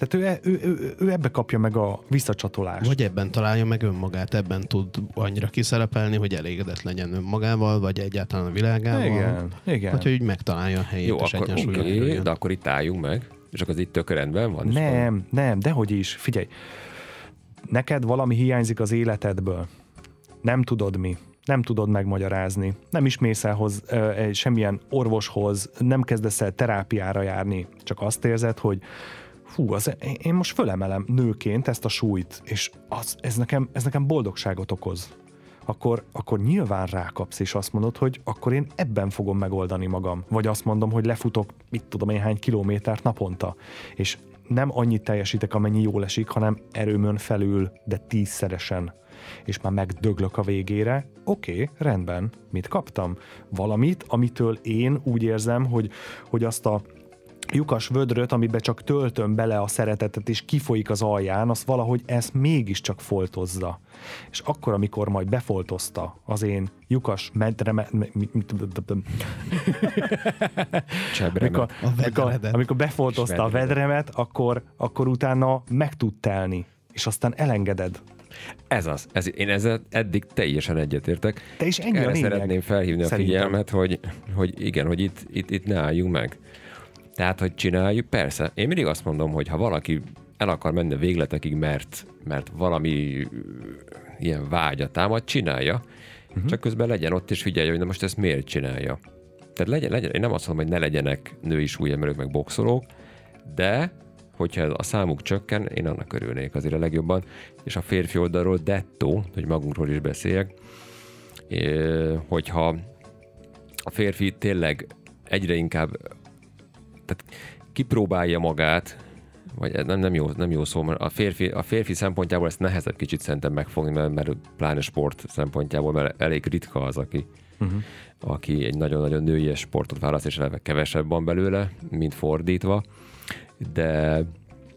Tehát ő, ő, ő, ő ebbe kapja meg a visszacsatolást. Vagy ebben találja meg önmagát, ebben tud annyira kiszerepelni, hogy elégedett legyen önmagával, vagy egyáltalán a világával. Igen, igen. Hogyha úgy megtalálja a helyét Jó, és akkor, okay, de akkor itt álljunk meg, és akkor az itt tök rendben van? Nem, van? nem, dehogy is. Figyelj, neked valami hiányzik az életedből. Nem tudod mi nem tudod megmagyarázni, nem is mész el hoz, ö, semmilyen orvoshoz, nem kezdesz el terápiára járni, csak azt érzed, hogy fú, az, én most fölemelem nőként ezt a súlyt, és az, ez, nekem, ez nekem boldogságot okoz. Akkor, akkor nyilván rákapsz, és azt mondod, hogy akkor én ebben fogom megoldani magam. Vagy azt mondom, hogy lefutok, mit tudom én, hány kilométert naponta. És nem annyit teljesítek, amennyi jól esik, hanem erőmön felül, de tízszeresen és már megdöglök a végére, oké, okay, rendben, mit kaptam? Valamit, amitől én úgy érzem, hogy, hogy azt a lyukas vödröt, amiben csak töltöm bele a szeretetet, és kifolyik az alján, az valahogy ezt mégiscsak foltozza. És akkor, amikor majd befoltozta az én lyukas medremet, amikor, amikor, amikor befoltozta a vedremet, akkor, akkor utána meg tud telni, és aztán elengeded. Ez az. Ez, én ezzel eddig teljesen egyetértek. Te is ennyi Erre szeretném felhívni Szerintem. a figyelmet, hogy, hogy igen, hogy itt, itt, itt ne álljunk meg. Tehát, hogy csináljuk, persze. Én mindig azt mondom, hogy ha valaki el akar menni a végletekig, mert, mert valami ilyen vágya támad, csinálja. Uh-huh. Csak közben legyen ott, és figyelj, hogy na most ezt miért csinálja. Tehát legyen, legyen, én nem azt mondom, hogy ne legyenek női súlyemelők, meg boxolók, de hogyha a számuk csökken, én annak örülnék azért a legjobban. És a férfi oldalról dettó, hogy magunkról is beszéljek, hogyha a férfi tényleg egyre inkább tehát kipróbálja magát, vagy nem, nem, jó, nem jó szó, mert a férfi, a férfi szempontjából ezt nehezebb kicsit szerintem megfogni, mert, mert pláne sport szempontjából, mert elég ritka az, aki, uh-huh. aki egy nagyon-nagyon női sportot választ, és eleve kevesebb van belőle, mint fordítva. De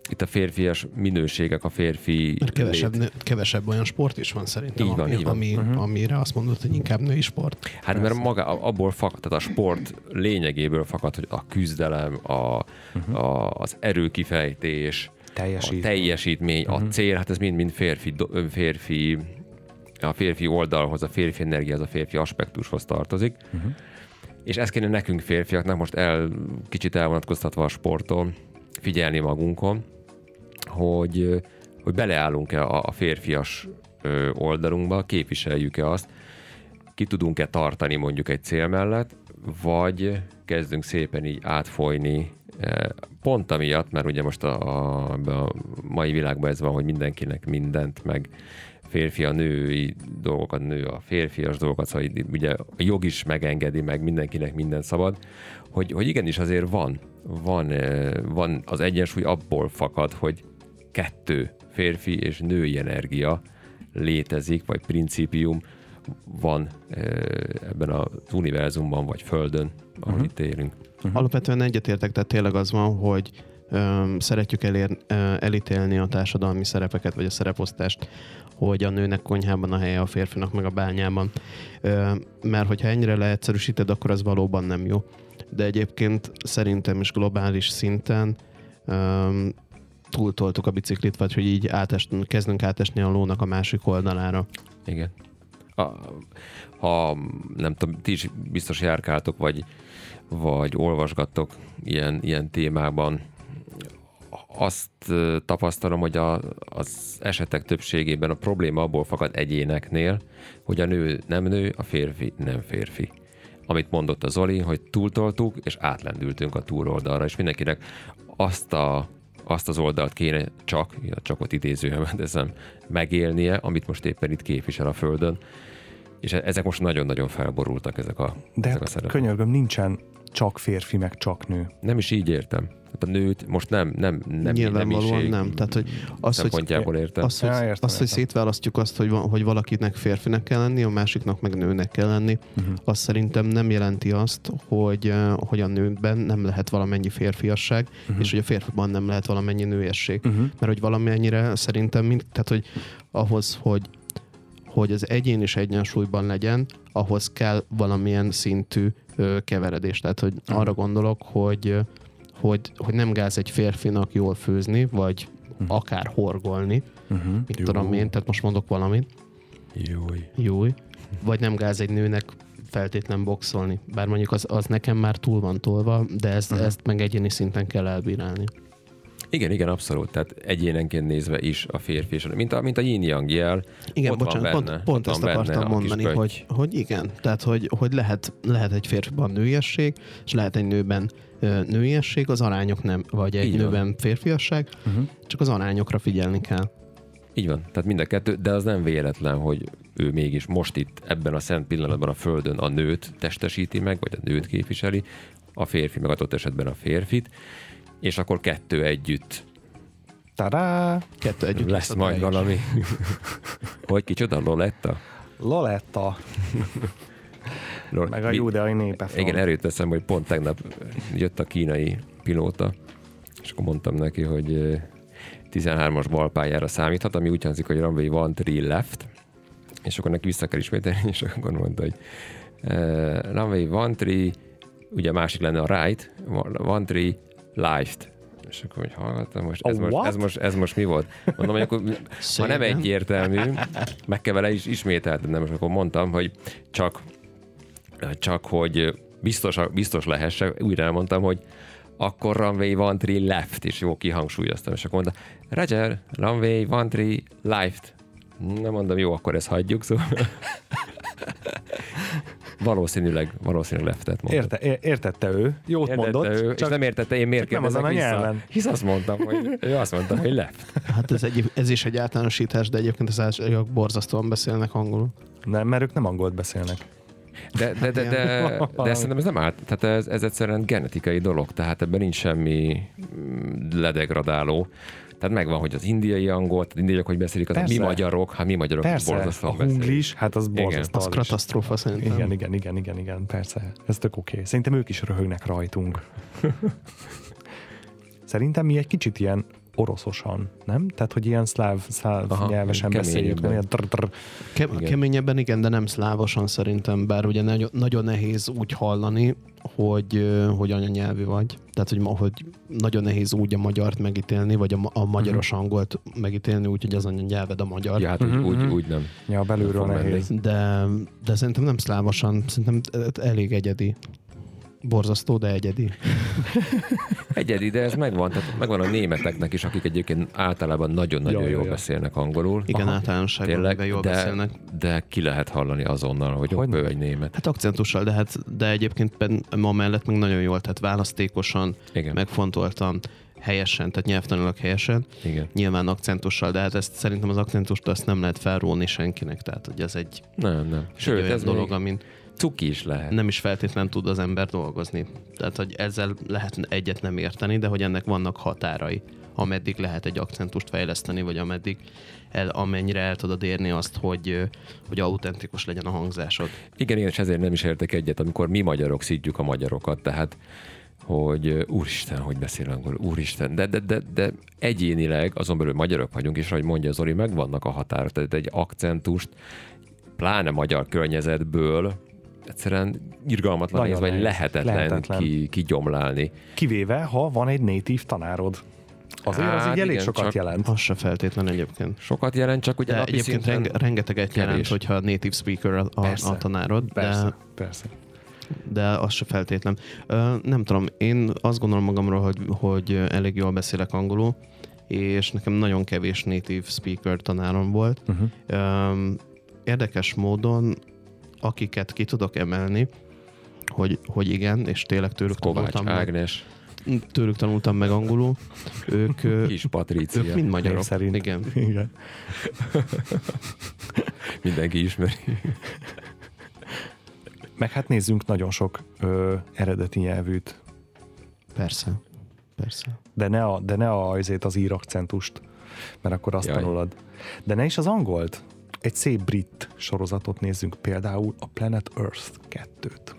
itt a férfias minőségek, a férfi... Mert kevesebb, lét... kevesebb olyan sport is van szerintem, így van, ami, így van. Ami, uh-huh. amire azt mondod, hogy inkább női sport. Hát Persze. mert maga abból fakad, tehát a sport lényegéből fakad, hogy a küzdelem, a, uh-huh. a, az erőkifejtés, Teljesít. a teljesítmény, uh-huh. a cél, hát ez mind-mind férfi, férfi a férfi oldalhoz, a férfi energiához, a férfi aspektushoz tartozik. Uh-huh. És ezt kéne nekünk férfiaknak most el, kicsit elvonatkoztatva a sporttól, figyelni magunkon, hogy, hogy beleállunk-e a, férfias oldalunkba, képviseljük-e azt, ki tudunk-e tartani mondjuk egy cél mellett, vagy kezdünk szépen így átfolyni, pont amiatt, mert ugye most a, a, a mai világban ez van, hogy mindenkinek mindent, meg férfi a női dolgokat, nő a férfias dolgokat, szóval ugye a jog is megengedi, meg mindenkinek minden szabad, hogy, hogy igenis azért van, van, van az egyensúly abból fakad, hogy kettő férfi és női energia létezik, vagy principium van ebben az univerzumban, vagy Földön, ahol uh-huh. itt élünk. Uh-huh. Alapvetően egyetértek, tehát tényleg az van, hogy öm, szeretjük elér, ö, elítélni a társadalmi szerepeket, vagy a szereposztást, hogy a nőnek konyhában a helye, a férfinak meg a bányában. Ö, mert hogyha ennyire leegyszerűsíted, akkor az valóban nem jó. De egyébként szerintem is globális szinten öm, túltoltuk a biciklit, vagy hogy így átest, kezdünk átesni a lónak a másik oldalára. Igen. A, ha nem tudom, ti is biztos járkáltok, vagy, vagy olvasgattok ilyen, ilyen témában, azt tapasztalom, hogy a, az esetek többségében a probléma abból fakad egyéneknél, hogy a nő nem nő, a férfi nem férfi. Amit mondott a Zoli, hogy túltoltuk, és átlendültünk a túloldalra, és mindenkinek azt a azt az oldalt kéne csak, csak ott idézően teszem, megélnie, amit most éppen itt képvisel a Földön. És ezek most nagyon-nagyon felborultak, ezek a, De ezek a szerepek. könyörgöm, nincsen csak férfi, meg csak nő. Nem is így értem. A nőt most nem, nem, nem Nyilvánvalóan nem. Tehát, hogy az, hogy, értem. Az, hogy, ja, értem, az, hogy szétválasztjuk azt, hogy, hogy valakinek férfinek kell lenni, a másiknak meg nőnek kell lenni, uh-huh. az szerintem nem jelenti azt, hogy, hogy a nőben nem lehet valamennyi férfiasság, uh-huh. és hogy a férfiban nem lehet valamennyi nőiesség. Uh-huh. Mert hogy valamennyire szerintem, mind, tehát hogy ahhoz, hogy hogy az egyén is egyensúlyban legyen, ahhoz kell valamilyen szintű ö, keveredés. Tehát, hogy arra gondolok, hogy hogy, hogy nem gáz egy férfinak jól főzni, vagy uh-huh. akár horgolni, uh-huh. mit Jó. tudom én, tehát most mondok valamit. Júj. Júj. Vagy nem gáz egy nőnek feltétlen boxolni. Bár mondjuk az, az nekem már túl van tolva, de ezt, uh-huh. ezt meg egyéni szinten kell elbírálni. Igen, igen, abszolút. Tehát egyénenként nézve is a férfi, és mint a, mint a yin yang jel. Igen, ott bocsánat, van benne, pont, pont ezt akartam mondani, hogy, hogy igen. Tehát, hogy, hogy lehet, lehet egy férfiban nőiesség, és lehet egy nőben nőiesség, az arányok nem, vagy egy Így nőben van. férfiasság, uh-huh. csak az arányokra figyelni kell. Így van, tehát mind a kettő, de az nem véletlen, hogy ő mégis most itt ebben a szent pillanatban a Földön a nőt testesíti meg, vagy a nőt képviseli, a férfi meg adott esetben a férfit, és akkor kettő együtt. Tadá! Kettő együtt lesz majd valami. hogy kicsoda, Loletta? Loletta. Lord, meg a judeai népe. Igen, erőt veszem, hogy pont tegnap jött a kínai pilóta, és akkor mondtam neki, hogy 13-as balpályára számíthat, ami úgy hangzik, hogy runway one three left, és akkor neki vissza kell ismételni, és akkor mondta, hogy uh, runway one three, ugye másik lenne a right, one three life és akkor hogy hallgattam, most ez, most, ez, most, ez most mi volt? Mondom, hogy akkor ha nem egyértelmű, meg kell vele is ismételtem, most akkor mondtam, hogy csak csak hogy biztos, biztos lehesse, újra elmondtam, hogy akkor runway one three left, és jó kihangsúlyoztam, és akkor mondta, Roger, runway one three left. Nem mondom, jó, akkor ezt hagyjuk, szóval. Valószínűleg, valószínűleg leftet mondta. Érte, értette ő, jót Értette mondott, ő, csak, és nem értette, én miért nem azon kérdezek a vissza. nyelven. Hisz azt mondtam, hogy ő azt mondta, hogy left. Hát ez, egy, ez is egy általánosítás, de egyébként az ázsiak borzasztóan beszélnek angolul. nem, mert ők nem angolt beszélnek. De, de, de, de, de szerintem ez nem állt, tehát ez, ez egyszerűen genetikai dolog, tehát ebben nincs semmi mm, ledegradáló. Tehát megvan, hogy az indiai angol, az indiaiak hogy beszélik, az mi Persze. magyarok, hát mi magyarok Persze, a borzasztóan beszélik. hunglis, hát az Igen. borzasztó. Az katasztrófa szerintem. Igen, igen, igen, igen, igen, persze. Ez tök oké. Okay. Szerintem ők is röhögnek rajtunk. Szerintem mi egy kicsit ilyen oroszosan, nem? Tehát, hogy ilyen szláv, szláv Aha, nyelvesen beszéljük, nem keményebben. ilyen drr, drr. Ke- Igen. keményebben igen, de nem szlávosan szerintem, bár ugye nagyon, nagyon nehéz úgy hallani, hogy, hogy anyanyelvű vagy. Tehát, hogy, ma- hogy nagyon nehéz úgy a magyart megítélni, vagy a, ma- a magyaros angolt megítélni, úgyhogy az anyanyelved a magyar. Ja, hát úgy, Mhm, úgy, mhm. úgy nem. Ja, belülről menni. nehéz. De, de szerintem nem szlávosan, szerintem elég egyedi. Borzasztó, de egyedi. Egyedi, de ez megvan, tehát megvan a németeknek is, akik egyébként általában nagyon-nagyon Ja, ja, jól ja. beszélnek angolul. Igen, Aha. általánosságban, Tényleg, de jól de, beszélnek. de ki lehet hallani azonnal, hogy Hogy ő egy német. Hát akcentussal, de, hát, de egyébként ma mellett meg nagyon jól, tehát választékosan, Igen, megfontoltan, helyesen, tehát nyelvtanilag helyesen, igen. nyilván akcentussal, de hát ezt szerintem az akcentust azt nem lehet felróni senkinek, tehát hogy ez egy, Nem, nem. egy Sőt, olyan ez dolog, dolog, amin cuki is lehet. nem is feltétlen tud az ember dolgozni. Tehát, hogy ezzel lehet egyet nem érteni, de hogy ennek vannak határai, ameddig lehet egy akcentust fejleszteni, vagy ameddig el, amennyire el tudod érni azt, hogy, hogy autentikus legyen a hangzásod. Igen, én és ezért nem is értek egyet, amikor mi magyarok szidjuk a magyarokat, tehát hogy úristen, hogy beszél angolul, úristen, de, de, de, de egyénileg azon belül magyarok vagyunk, és ahogy mondja Zoli, megvannak a határok, tehát egy akcentust, pláne magyar környezetből egyszerűen irgalmatlan Nagyon néz, vagy lehetetlen, Lehetetlen. Ki, kigyomlálni. Kivéve, ha van egy natív tanárod. Azért az Hát így elég igen, sokat jelent. Az se feltétlen egyébként. Sokat jelent, csak ugye De napi egyébként renge, rengeteget jelent, kevés. hogyha native speaker a, Persze. a tanárod, Persze, de, persze. de az se feltétlen. Ö, nem tudom, én azt gondolom magamról, hogy, hogy elég jól beszélek angolul, és nekem nagyon kevés native speaker tanárom volt. Uh-huh. Érdekes módon, akiket ki tudok emelni, hogy, hogy igen, és tényleg tőlük Kovács tanultam, meg, Ágnes, tőlük tanultam meg angolul, ők, Kis Patrícia, ők mind magyarok. Szerint. Igen. Igen. mindenki ismeri. Meg hát nézzünk nagyon sok ö, eredeti nyelvűt, Persze. Persze. de ne, a, de ne a, azért az ír akcentust, mert akkor azt Jaj. tanulod. De ne is az angolt. Egy szép brit sorozatot nézzünk, például a Planet Earth 2-t.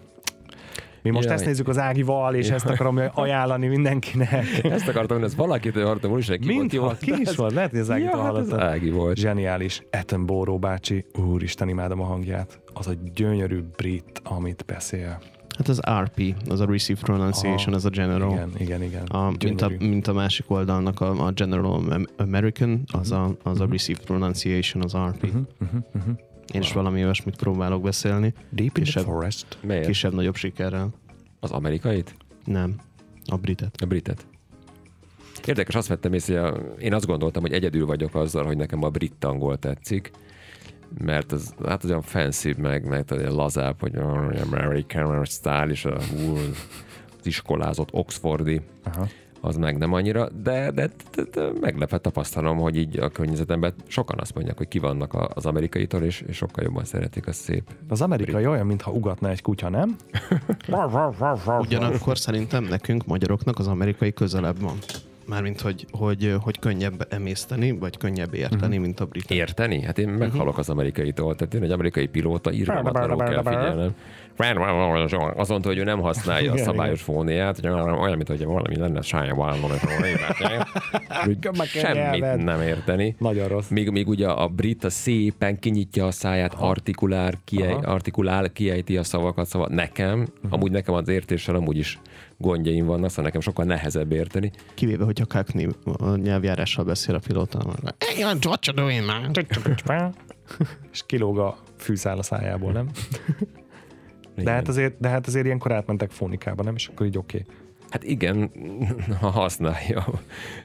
Mi most Jaj. ezt nézzük az Ágival, és Jaj. ezt akarom ajánlani mindenkinek. Ezt akartam, hogy ez valakitől hallottam, úristen, ki volt Mint jó. ha ki is volt, lehet, hogy az Ágitól ja, hát ez. Ági volt. Zseniális. Attenborough bácsi, úristen, imádom a hangját. Az a gyönyörű brit, amit beszél. Hát az RP, az a Received Pronunciation, Aha. az a General. Igen, igen, igen. A, mint, a, mint a másik oldalnak a, a General Am- American, az a, az a Mhm. Received Pronunciation, az RP. Uh-huh, uh-huh, uh-huh. Én is valami olyasmit próbálok beszélni, Deep in the Kisebb. forest. Kisebb-nagyobb sikerrel. Az amerikait? Nem, a britet. A britet. Érdekes, azt vettem észre, hogy a, én azt gondoltam, hogy egyedül vagyok azzal, hogy nekem a brit angol tetszik, mert az, hát az olyan fancy, meg, meg olyan lazább, hogy American style, és a, ú, az iskolázott Oxfordi, Aha. az meg nem annyira, de, de, de, de meglepett tapasztalom, hogy így a környezetemben sokan azt mondják, hogy ki vannak a- az amerikaitól, és, és sokkal jobban szeretik, az szép. Az amerikai olyan, mintha ugatna egy kutya, nem? Ugyanakkor szerintem nekünk, magyaroknak az amerikai közelebb van. Mármint, hogy, hogy, hogy könnyebb emészteni, vagy könnyebb érteni, mint a brit. Érteni? Hát én meghalok az amerikaitól. Tehát én egy amerikai pilóta irgalmatlanul kell figyelnem. Azt mondta, hogy ő nem használja a szabályos fóniát, hogy olyan, mint hogy valami lenne Meg kell semmit nem érteni. Nagyon rossz. Míg, míg ugye a brit a szépen kinyitja a száját, artikulál, kiej, artikulál, kiejti a szavakat, szóval nekem, amúgy nekem az értéssel amúgy is gondjaim vannak, szóval nekem sokkal nehezebb érteni. Kivéve, hogyha Kakni a nyelvjárással beszél a pilóta. Hey, what you doing, man? És kilóg a fűszál a szájából, nem? De hát, azért, de hát azért ilyenkor átmentek fónikába, nem? És akkor így oké. Okay. Hát igen, ha használja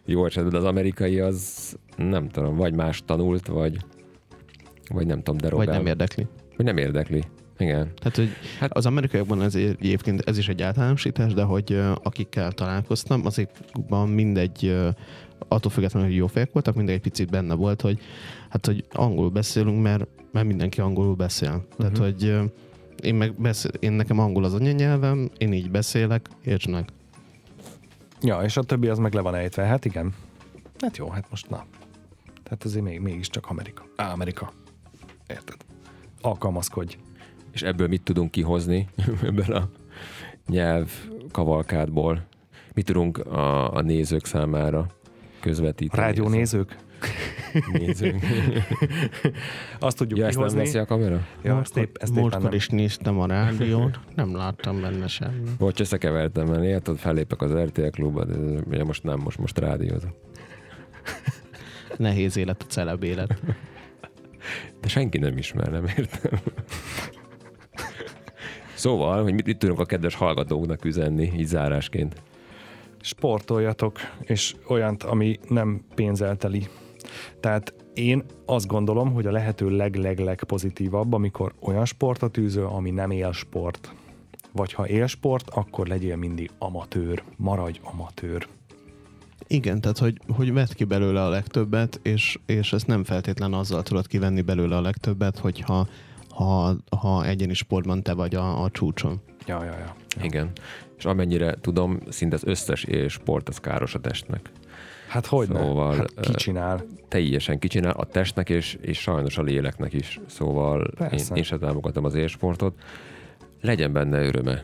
jó esetben, az amerikai az nem tudom, vagy más tanult, vagy, vagy nem tudom, derogál. Vagy nem érdekli. Vagy nem érdekli. Igen. Tehát, hogy hát az amerikaiakban ez egyébként ez is egy általánosítás, de hogy akikkel találkoztam, azokban mindegy, attól függetlenül, hogy jó fejek voltak, mindegy egy picit benne volt, hogy hát, hogy angolul beszélünk, mert, mert mindenki angolul beszél. Uh-huh. Tehát, hogy én, meg beszél, én nekem angol az anyanyelvem, én így beszélek, értsd meg. Ja, és a többi az meg le van ejtve. Hát igen. Hát jó, hát most na. Tehát azért még, mégiscsak Amerika. Á, Amerika. Érted? Alkalmazkodj. És ebből mit tudunk kihozni? ebből a nyelv kavalkádból? Mit tudunk a, a nézők számára közvetíteni? Rádió nézők? nézők. Azt tudjuk ja, ezt kihozni. nem veszi a kamera? Ja, ezt épp, ezt éppen Múltkor nem. is néztem a rádiót, nem láttam benne semmi. Bocs, összekevertem, mert érted, fellépek az RTL klubba, de ugye most nem, most, most rádiózom. Nehéz élet a celeb élet. De senki nem ismer, nem értem. Szóval, hogy mit, mit tudunk a kedves hallgatóknak üzenni, így zárásként. sportoljatok, és olyant, ami nem pénzelteli. Tehát én azt gondolom, hogy a lehető leg-leg-leg pozitívabb, amikor olyan sportot űzöl, ami nem élsport. Vagy ha élsport, akkor legyél mindig amatőr. Maradj amatőr. Igen, tehát hogy, hogy vedd ki belőle a legtöbbet, és, és ezt nem feltétlen azzal tudod kivenni belőle a legtöbbet, hogyha ha, ha egyéni sportban te vagy a, a csúcson. Ja, ja, ja. Igen. És amennyire tudom, szinte az összes sport az káros a testnek. Hát hogy Szóval, ne? Hát ki ö, csinál? Teljesen kicsinál a testnek és, és sajnos a léleknek is. Szóval én, Persze. én sem támogatom az élsportot. Legyen benne öröme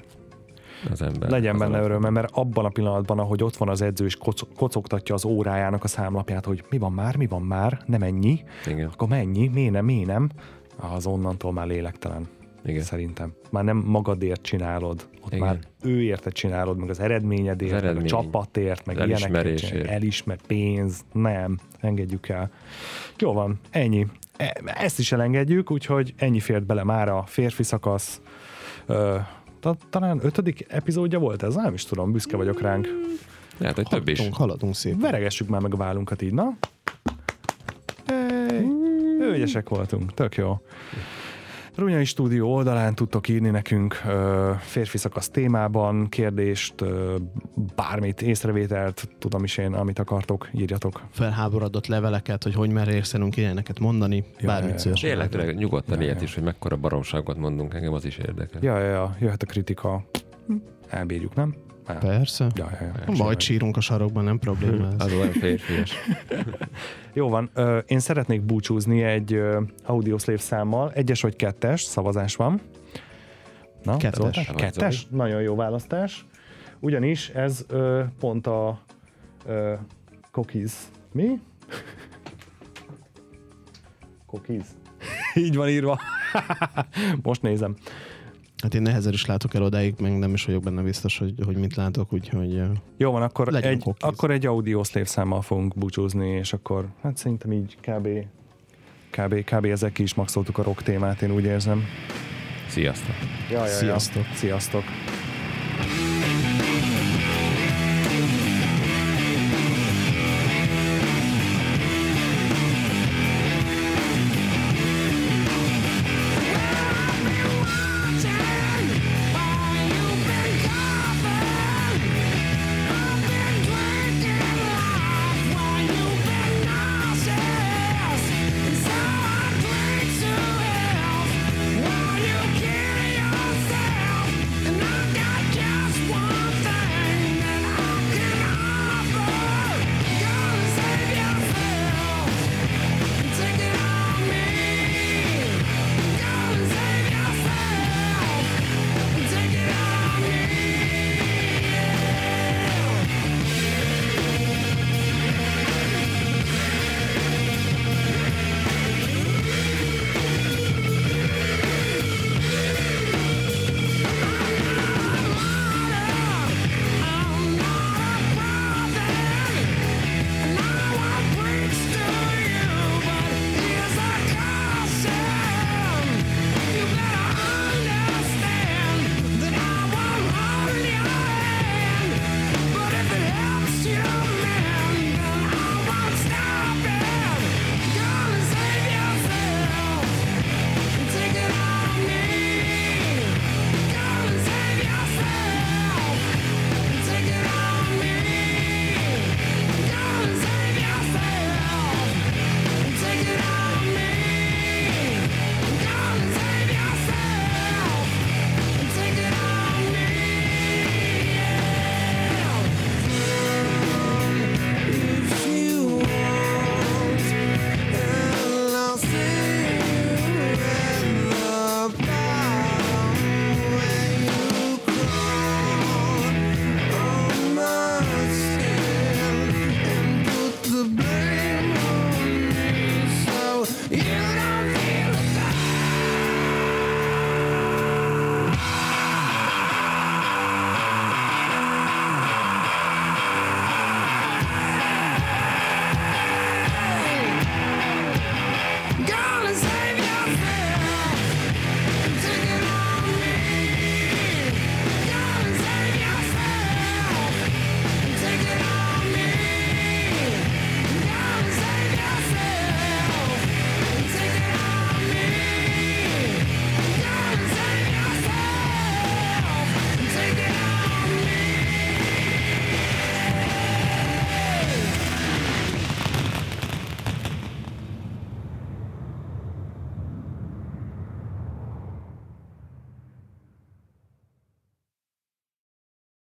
az ember. Legyen az benne öröme, mert abban a pillanatban, ahogy ott van az edző, és koc- kocogtatja az órájának a számlapját, hogy mi van már, mi van már, nem ennyi, Igen, akkor mennyi, miért nem, miért nem, az onnantól már lélektelen. igen. Szerintem. Már nem magadért csinálod, ott Igen. már ő érte csinálod, meg az eredményedért, Az meg eredmény, a csapatért, meg az csinálod. Elismer, pénz, nem, engedjük el. Jó van, ennyi. E- Ezt is elengedjük, úgyhogy ennyi fért bele már a férfi szakasz. Ö, ta- talán ötödik epizódja volt ez? Nem is tudom, büszke vagyok ránk. Lehet, hogy több is. Haladunk, haladunk szépen. Veregessük már meg a vállunkat így, na? Hey, ügyesek voltunk, tök jó. Runyai Stúdió oldalán tudtok írni nekünk ö, férfi szakasz témában, kérdést, ö, bármit, észrevételt, tudom is én, amit akartok, írjatok. Felháborodott leveleket, hogy hogy merészenünk ilyeneket mondani, Ja, bármit ja, ja. Tényleg, tényleg nyugodtan Ja, ilyet ja. is, hogy mekkora baromságot mondunk, engem az is érdekel. Ja, ja, ja, jöhet a kritika. Elbírjuk, nem? El. Persze. Ja, ja, ja. Majd sírunk a sarokban, nem probléma ez. Az olyan férfias. Jó van, ö, én szeretnék búcsúzni egy ö, Audioslave számmal, egyes vagy kettes, szavazás van. Na, Kettes. Vagy Kettes? Nagyon jó választás. Ugyanis ez ö, pont a ö, cookies. Mi? cookies. Így van írva. Most nézem. Hát én nehezen is látok el odáig, meg nem is vagyok benne biztos, hogy, hogy mit látok, úgyhogy Jó van, akkor egy, cookies. akkor egy Audioslave számmal fogunk búcsúzni, és akkor hát szerintem így kb. Kb. kb. ezzel ki is maxoltuk a rock témát, én úgy érzem. Sziasztok! Ja, ja, Sziasztok. Ja. Sziasztok.